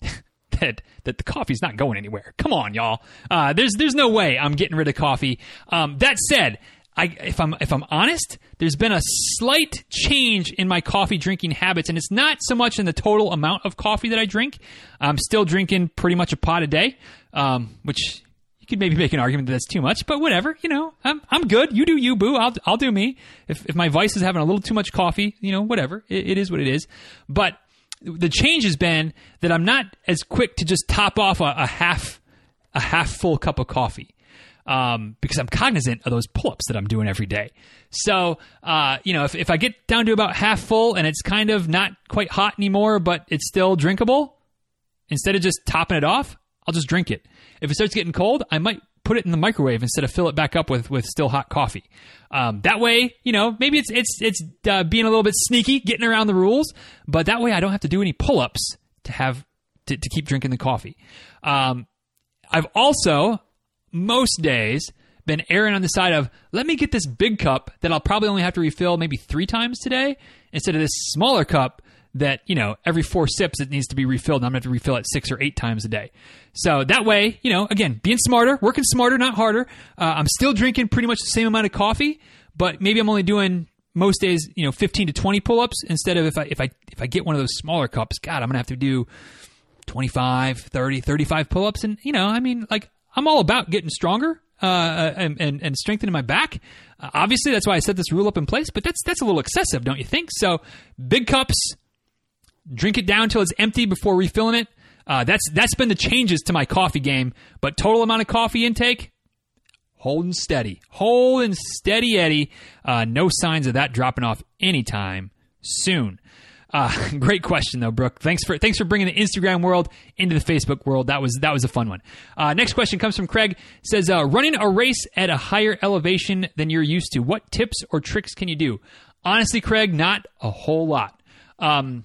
[LAUGHS] that that the coffee's not going anywhere. Come on, y'all. Uh, there's there's no way I'm getting rid of coffee. Um, that said, I, if I'm if I'm honest, there's been a slight change in my coffee drinking habits, and it's not so much in the total amount of coffee that I drink. I'm still drinking pretty much a pot a day, um, which you could maybe make an argument that that's too much, but whatever. You know, I'm I'm good. You do you, boo. I'll I'll do me. If if my vice is having a little too much coffee, you know, whatever. it, it is what it is. But the change has been that I'm not as quick to just top off a, a half a half full cup of coffee um, because I'm cognizant of those pull ups that I'm doing every day. So, uh, you know, if, if I get down to about half full and it's kind of not quite hot anymore, but it's still drinkable, instead of just topping it off, I'll just drink it. If it starts getting cold, I might put it in the microwave instead of fill it back up with, with still hot coffee. Um, that way, you know, maybe it's it's it's uh, being a little bit sneaky, getting around the rules, but that way I don't have to do any pull ups to have to, to keep drinking the coffee. Um, I've also most days been erring on the side of let me get this big cup that I'll probably only have to refill maybe three times today instead of this smaller cup that you know every four sips it needs to be refilled and i'm to have to refill it six or eight times a day. So that way you know again being smarter working smarter not harder. Uh, i'm still drinking pretty much the same amount of coffee but maybe i'm only doing most days you know 15 to 20 pull-ups instead of if i if i if i get one of those smaller cups god i'm to have to do 25 30 35 pull-ups and you know i mean like I'm all about getting stronger uh, and, and, and strengthening my back. Uh, obviously, that's why I set this rule up in place. But that's that's a little excessive, don't you think? So, big cups, drink it down till it's empty before refilling it. Uh, that's that's been the changes to my coffee game. But total amount of coffee intake, holding steady, holding steady, Eddie. Uh, no signs of that dropping off anytime soon. Uh, [LAUGHS] great question though, Brooke. Thanks for thanks for bringing the Instagram world into the Facebook world. That was that was a fun one. Uh, next question comes from Craig. Says uh, running a race at a higher elevation than you're used to. What tips or tricks can you do? Honestly, Craig, not a whole lot. Um,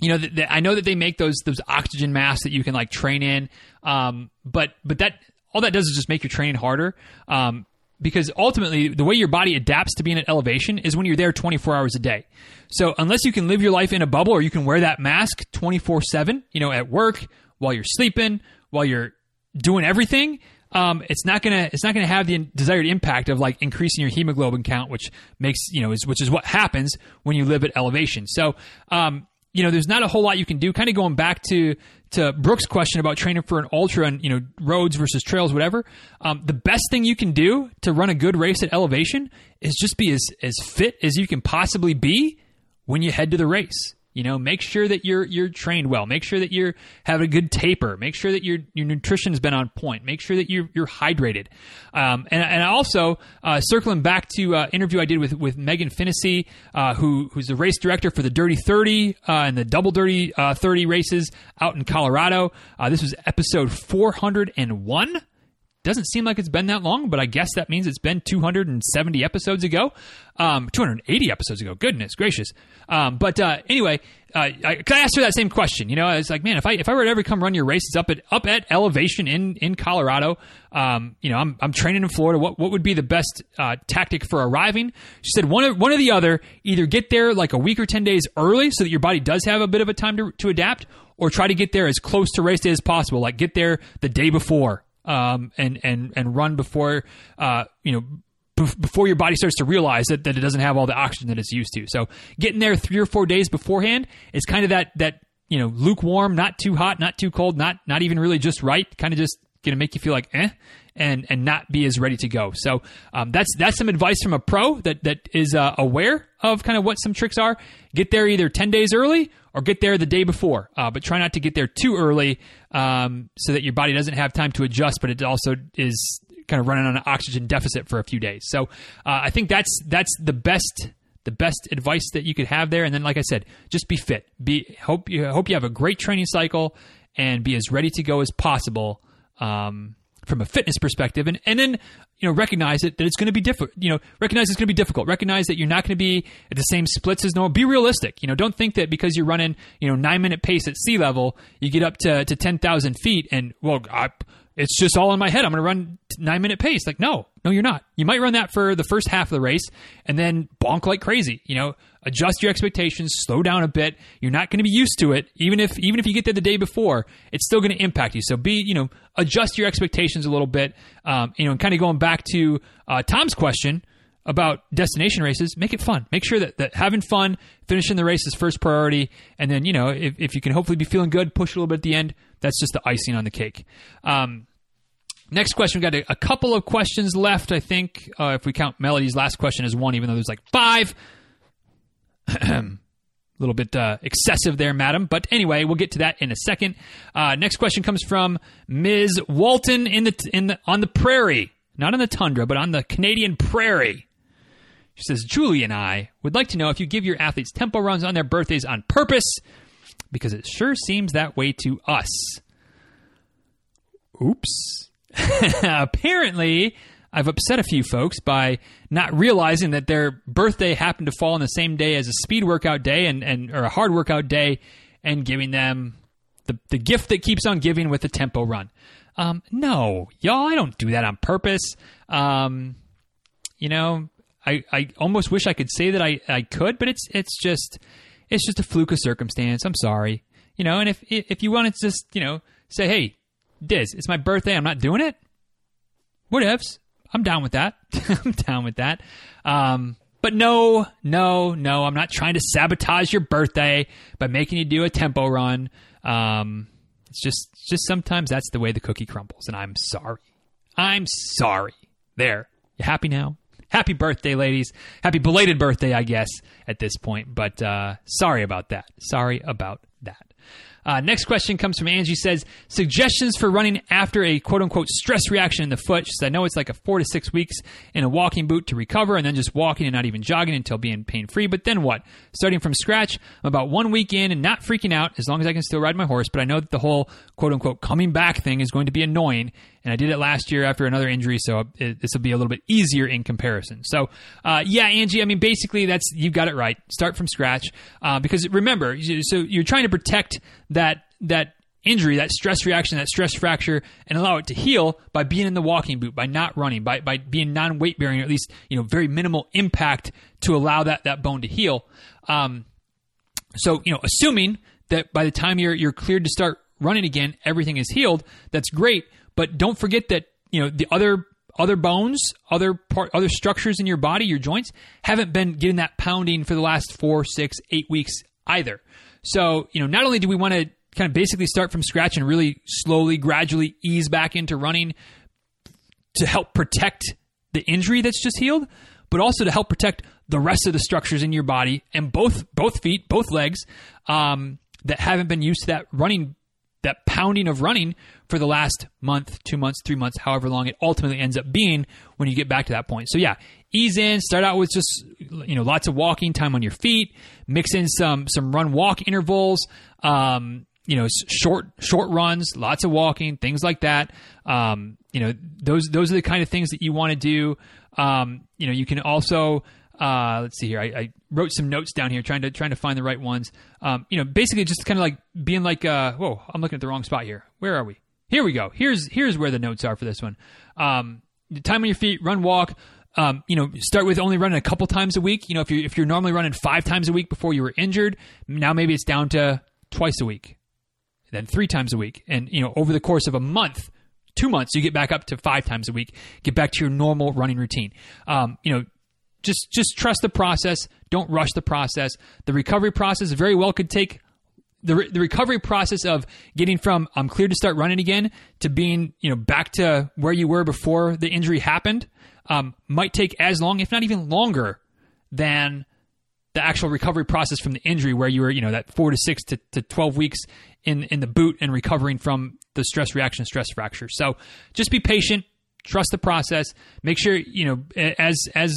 you know, the, the, I know that they make those those oxygen masks that you can like train in, um, but but that all that does is just make your training harder. Um, because ultimately the way your body adapts to being at elevation is when you're there 24 hours a day. So unless you can live your life in a bubble or you can wear that mask 24/7, you know, at work, while you're sleeping, while you're doing everything, um, it's not gonna it's not gonna have the desired impact of like increasing your hemoglobin count, which makes you know is which is what happens when you live at elevation. So um, you know, there's not a whole lot you can do. Kind of going back to to Brooks' question about training for an ultra and you know roads versus trails, whatever. Um, the best thing you can do to run a good race at elevation is just be as as fit as you can possibly be when you head to the race. You know, make sure that you're you're trained well. Make sure that you're have a good taper. Make sure that your your nutrition's been on point. Make sure that you're you're hydrated. Um, and and also uh, circling back to uh, interview I did with with Megan Finney, uh, who who's the race director for the Dirty Thirty uh, and the Double Dirty uh, Thirty races out in Colorado. Uh, this was episode four hundred and one. Doesn't seem like it's been that long, but I guess that means it's been 270 episodes ago, um, 280 episodes ago. Goodness gracious! Um, but uh, anyway, uh, I, I asked her that same question. You know, I was like, man, if I if I were to ever come run your races up at up at elevation in in Colorado, um, you know, I'm I'm training in Florida. What what would be the best uh, tactic for arriving? She said one one or the other. Either get there like a week or ten days early, so that your body does have a bit of a time to to adapt, or try to get there as close to race day as possible. Like get there the day before um, and and and run before uh, you know before your body starts to realize that, that it doesn't have all the oxygen that it's used to. So getting there three or four days beforehand is kind of that that you know lukewarm, not too hot, not too cold, not not even really just right, kind of just gonna make you feel like eh, and and not be as ready to go. So um, that's that's some advice from a pro that that is uh, aware of kind of what some tricks are. Get there either ten days early or get there the day before, uh, but try not to get there too early um, so that your body doesn't have time to adjust, but it also is kind of running on an oxygen deficit for a few days. So uh, I think that's that's the best the best advice that you could have there. And then, like I said, just be fit. Be hope you hope you have a great training cycle and be as ready to go as possible. Um, from a fitness perspective and, and then you know recognize it that it's going to be difficult you know recognize it's going to be difficult. Recognize that you're not going to be at the same splits as normal. Be realistic. You know don't think that because you're running you know nine minute pace at sea level you get up to, to 10,000 feet and well I, it's just all in my head. I'm going to run nine minute pace. Like, no, no, you're not. You might run that for the first half of the race and then bonk like crazy. You know, adjust your expectations, slow down a bit. You're not going to be used to it. Even if, even if you get there the day before, it's still going to impact you. So be, you know, adjust your expectations a little bit. Um, you know, and kind of going back to uh, Tom's question, about destination races, make it fun. Make sure that, that having fun, finishing the race is first priority. And then, you know, if, if you can hopefully be feeling good, push a little bit at the end. That's just the icing on the cake. Um, next question. We've got a, a, couple of questions left, I think, uh, if we count Melody's last question as one, even though there's like five. a [CLEARS THROAT] little bit uh, excessive there, madam. But anyway, we'll get to that in a second. Uh, next question comes from Ms. Walton in the in the on the prairie, not on the tundra, but on the Canadian prairie. She says, Julie and I would like to know if you give your athletes tempo runs on their birthdays on purpose, because it sure seems that way to us. Oops. [LAUGHS] Apparently, I've upset a few folks by not realizing that their birthday happened to fall on the same day as a speed workout day and, and or a hard workout day and giving them the, the gift that keeps on giving with a tempo run. Um, no, y'all, I don't do that on purpose. Um, you know, I, I almost wish I could say that I, I could, but it's it's just it's just a fluke of circumstance. I'm sorry, you know. And if if you want to just you know say, hey, Diz, it's my birthday, I'm not doing it. Whatevs. I'm down with that. [LAUGHS] I'm down with that. Um, but no, no, no, I'm not trying to sabotage your birthday by making you do a tempo run. Um, it's just just sometimes that's the way the cookie crumbles, and I'm sorry. I'm sorry. There. You happy now? happy birthday, ladies. Happy belated birthday, I guess, at this point. But uh, sorry about that. Sorry about. Uh, next question comes from Angie. Says suggestions for running after a quote unquote stress reaction in the foot. She says I know it's like a four to six weeks in a walking boot to recover, and then just walking and not even jogging until being pain free. But then what? Starting from scratch. I'm about one week in and not freaking out as long as I can still ride my horse. But I know that the whole quote unquote coming back thing is going to be annoying, and I did it last year after another injury, so this will be a little bit easier in comparison. So uh, yeah, Angie. I mean, basically that's you got it right. Start from scratch uh, because remember, so you're trying to protect that that injury, that stress reaction, that stress fracture, and allow it to heal by being in the walking boot, by not running, by, by being non weight bearing, or at least you know very minimal impact to allow that that bone to heal. Um, so you know, assuming that by the time you're you're cleared to start running again, everything is healed. That's great, but don't forget that you know the other other bones, other part, other structures in your body, your joints haven't been getting that pounding for the last four, six, eight weeks either. So, you know, not only do we want to kind of basically start from scratch and really slowly, gradually ease back into running to help protect the injury that's just healed, but also to help protect the rest of the structures in your body and both both feet, both legs um, that haven't been used to that running, pounding of running for the last month, two months, three months, however long it ultimately ends up being when you get back to that point. So yeah, ease in, start out with just you know lots of walking time on your feet, mix in some some run walk intervals. Um, you know, short short runs, lots of walking, things like that. Um, you know, those those are the kind of things that you want to do. Um, you know, you can also uh, let's see here. I, I, wrote some notes down here, trying to trying to find the right ones. Um, you know, basically just kind of like being like, uh, whoa, I'm looking at the wrong spot here. Where are we? Here we go. Here's here's where the notes are for this one. Um, time on your feet, run, walk. Um, you know, start with only running a couple times a week. You know, if you if you're normally running five times a week before you were injured, now maybe it's down to twice a week then three times a week. And, you know, over the course of a month, two months, you get back up to five times a week, get back to your normal running routine. Um, you know, just just trust the process. Don't rush the process. The recovery process very well could take the, re- the recovery process of getting from I'm clear to start running again to being you know back to where you were before the injury happened um, might take as long, if not even longer, than the actual recovery process from the injury, where you were you know that four to six to, to twelve weeks in in the boot and recovering from the stress reaction stress fracture. So just be patient, trust the process. Make sure you know as as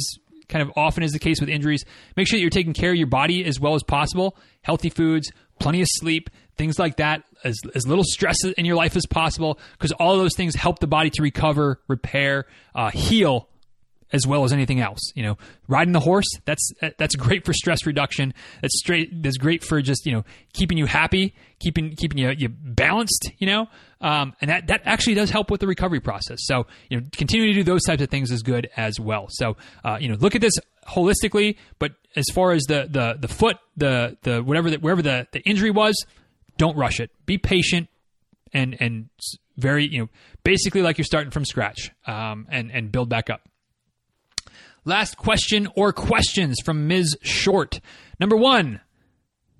kind of often is the case with injuries, make sure that you're taking care of your body as well as possible. Healthy foods, plenty of sleep, things like that. As, as little stress in your life as possible, because all of those things help the body to recover, repair, uh, heal as well as anything else. You know, riding the horse that's that's great for stress reduction. That's straight. That's great for just you know keeping you happy, keeping keeping you you balanced. You know, um, and that that actually does help with the recovery process. So you know, continuing to do those types of things is good as well. So uh, you know, look at this holistically. But as far as the the the foot, the the whatever that wherever the the injury was, don't rush it. Be patient and and very you know basically like you're starting from scratch um, and and build back up. Last question or questions from Ms. Short. Number one,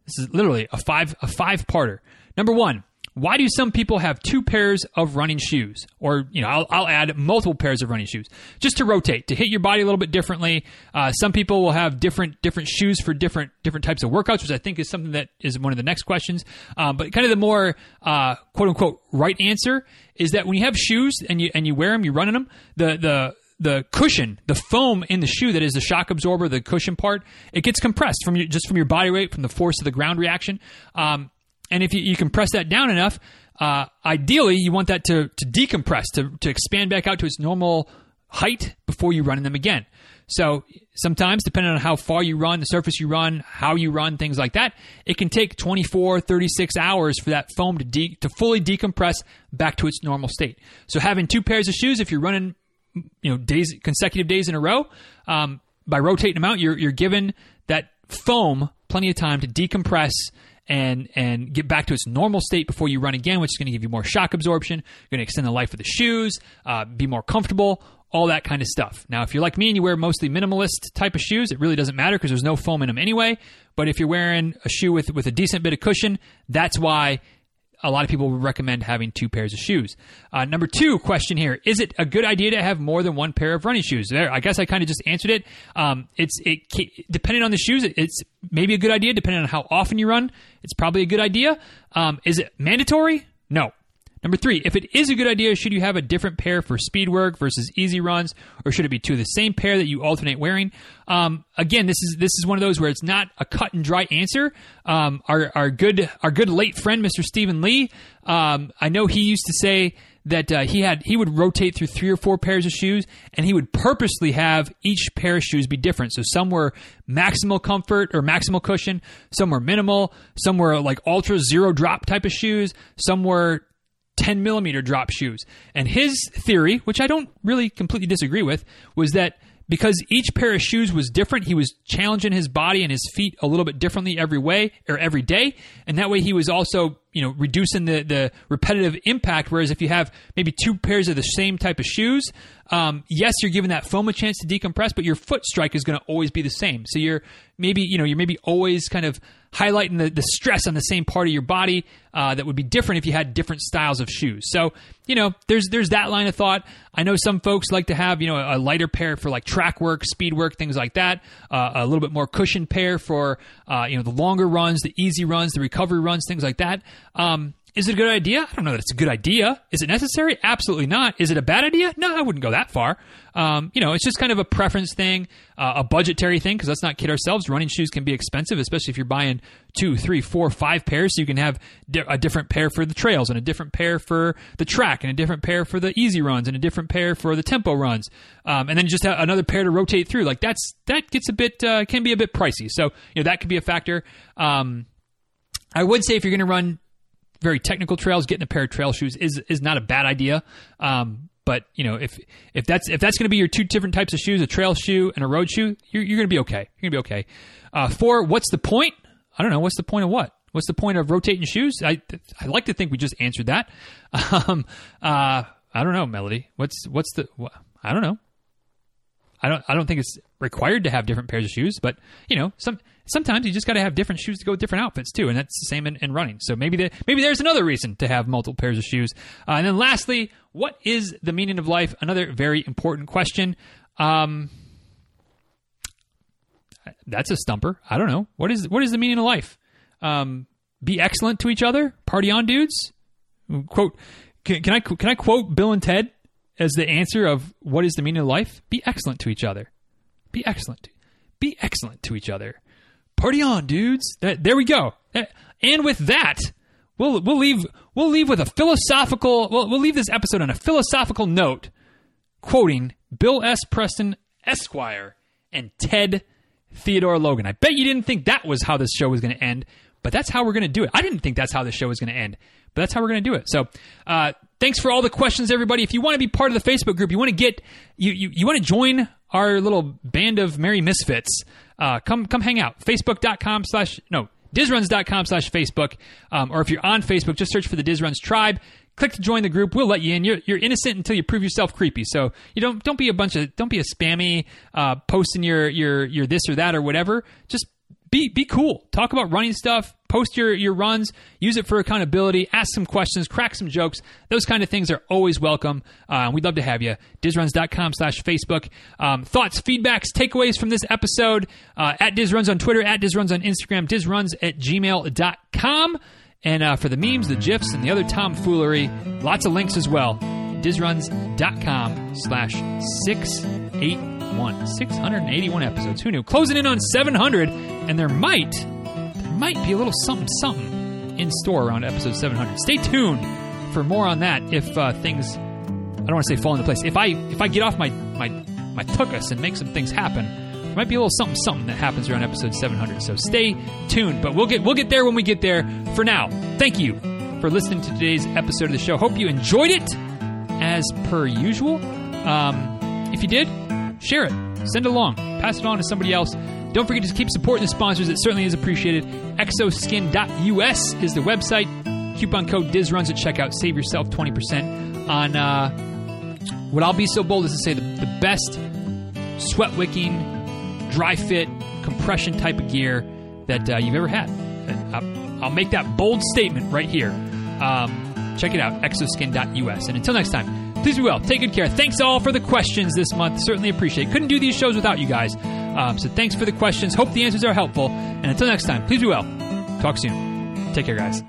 this is literally a five a five parter. Number one, why do some people have two pairs of running shoes? Or, you know, I'll, I'll add multiple pairs of running shoes just to rotate, to hit your body a little bit differently. Uh, some people will have different different shoes for different different types of workouts, which I think is something that is one of the next questions. Um, but kind of the more uh, quote unquote right answer is that when you have shoes and you and you wear them, you run in them, the the the cushion, the foam in the shoe that is the shock absorber, the cushion part, it gets compressed from your, just from your body weight, from the force of the ground reaction. Um, and if you, you compress that down enough, uh, ideally you want that to, to decompress, to, to expand back out to its normal height before you run in them again. So sometimes, depending on how far you run, the surface you run, how you run, things like that, it can take 24, 36 hours for that foam to, de- to fully decompress back to its normal state. So having two pairs of shoes, if you're running, you know, days consecutive days in a row, um, by rotating them out, you're you're given that foam plenty of time to decompress and and get back to its normal state before you run again, which is going to give you more shock absorption. Going to extend the life of the shoes, uh, be more comfortable, all that kind of stuff. Now, if you're like me and you wear mostly minimalist type of shoes, it really doesn't matter because there's no foam in them anyway. But if you're wearing a shoe with with a decent bit of cushion, that's why a lot of people would recommend having two pairs of shoes. Uh, number two question here: Is it a good idea to have more than one pair of running shoes? There, I guess I kind of just answered it. Um, it's it depending on the shoes, it's maybe a good idea. Depending on how often you run, it's probably a good idea. Um, is it mandatory? No. Number three, if it is a good idea, should you have a different pair for speed work versus easy runs, or should it be two of the same pair that you alternate wearing? Um, again, this is this is one of those where it's not a cut and dry answer. Um, our our good our good late friend, Mr. Stephen Lee, um, I know he used to say that uh, he had he would rotate through three or four pairs of shoes, and he would purposely have each pair of shoes be different. So some were maximal comfort or maximal cushion, some were minimal, some were like ultra zero drop type of shoes, some were 10 millimeter drop shoes. And his theory, which I don't really completely disagree with, was that because each pair of shoes was different, he was challenging his body and his feet a little bit differently every way or every day. And that way he was also, you know, reducing the, the repetitive impact. Whereas if you have maybe two pairs of the same type of shoes, um, yes, you're giving that foam a chance to decompress, but your foot strike is going to always be the same. So you're maybe, you know, you're maybe always kind of highlighting the, the stress on the same part of your body uh, that would be different if you had different styles of shoes. So, you know, there's there's that line of thought. I know some folks like to have, you know, a lighter pair for like track work, speed work, things like that. Uh, a little bit more cushioned pair for, uh, you know, the longer runs, the easy runs, the recovery runs, things like that. Um, is it a good idea? I don't know that it's a good idea. Is it necessary? Absolutely not. Is it a bad idea? No, I wouldn't go that far. Um, you know, it's just kind of a preference thing, uh, a budgetary thing, because let's not kid ourselves. Running shoes can be expensive, especially if you're buying two, three, four, five pairs. So you can have di- a different pair for the trails, and a different pair for the track, and a different pair for the easy runs, and a different pair for the tempo runs, um, and then just another pair to rotate through. Like that's that gets a bit uh, can be a bit pricey. So you know that could be a factor. Um, I would say if you're going to run very technical trails, getting a pair of trail shoes is is not a bad idea. Um, but you know, if if that's if that's going to be your two different types of shoes, a trail shoe and a road shoe, you're, you're going to be okay. You're going to be okay. Uh, four, what's the point? I don't know. What's the point of what? What's the point of rotating shoes? I I like to think we just answered that. [LAUGHS] Um, uh, I don't know, Melody. What's what's the? What, I don't know. I don't I don't think it's required to have different pairs of shoes, but you know, some sometimes you just got to have different shoes to go with different outfits too, and that's the same in, in running. So maybe the, maybe there's another reason to have multiple pairs of shoes. Uh, and then lastly, what is the meaning of life? Another very important question. Um, that's a stumper. I don't know what is what is the meaning of life. Um, be excellent to each other. Party on, dudes. Quote. Can, can I can I quote Bill and Ted as the answer of what is the meaning of life? Be excellent to each other. Be excellent. Be excellent to each other. Party on, dudes. That, there we go. And with that, we'll we'll leave we'll leave with a philosophical. We'll, we'll leave this episode on a philosophical note, quoting Bill S. Preston Esquire and Ted Theodore Logan. I bet you didn't think that was how this show was going to end, but that's how we're going to do it. I didn't think that's how the show was going to end, but that's how we're going to do it. So, uh, thanks for all the questions, everybody. If you want to be part of the Facebook group, you want to get you you, you want to join our little band of merry misfits uh, come come hang out. Facebook.com slash no DizRuns.com slash Facebook. Um, or if you're on Facebook, just search for the DizRuns Tribe. click to join the group. We'll let you in. You're, you're innocent until you prove yourself creepy. So you don't don't be a bunch of don't be a spammy uh, posting your your your this or that or whatever. Just be be cool. Talk about running stuff. Post your your runs. Use it for accountability. Ask some questions. Crack some jokes. Those kind of things are always welcome. Uh, we'd love to have you. Dizruns.com slash Facebook. Um, thoughts, feedbacks, takeaways from this episode uh, at Dizruns on Twitter, at Dizruns on Instagram, Dizruns at gmail.com. And uh, for the memes, the GIFs, and the other tomfoolery, lots of links as well. Dizruns.com slash 681. 681 episodes. Who knew? Closing in on 700, and there might, might be a little something, something in store around episode 700. Stay tuned for more on that if uh, things, I don't want to say fall into place. If I if I get off my, my, my tuchus and make some things happen, there might be a little something something that happens around episode 700. So stay tuned. But we'll get we'll get there when we get there. For now, thank you for listening to today's episode of the show. Hope you enjoyed it as per usual. Um, if you did, share it, send it along, pass it on to somebody else. Don't forget to keep supporting the sponsors. It certainly is appreciated. Xoskin.us is the website. Coupon code DizRuns at checkout. Save yourself 20% on uh, what I'll be so bold as to say the, the best sweat wicking, dry fit, compression type of gear that uh, you've ever had. I'll, I'll, make that bold statement right here. Um, check it out, xoskin.us. And until next time, please be well. Take good care. Thanks all for the questions this month. Certainly appreciate it. Couldn't do these shows without you guys. Um, so thanks for the questions. Hope the answers are helpful. And until next time, please be well. Talk soon. Take care, guys.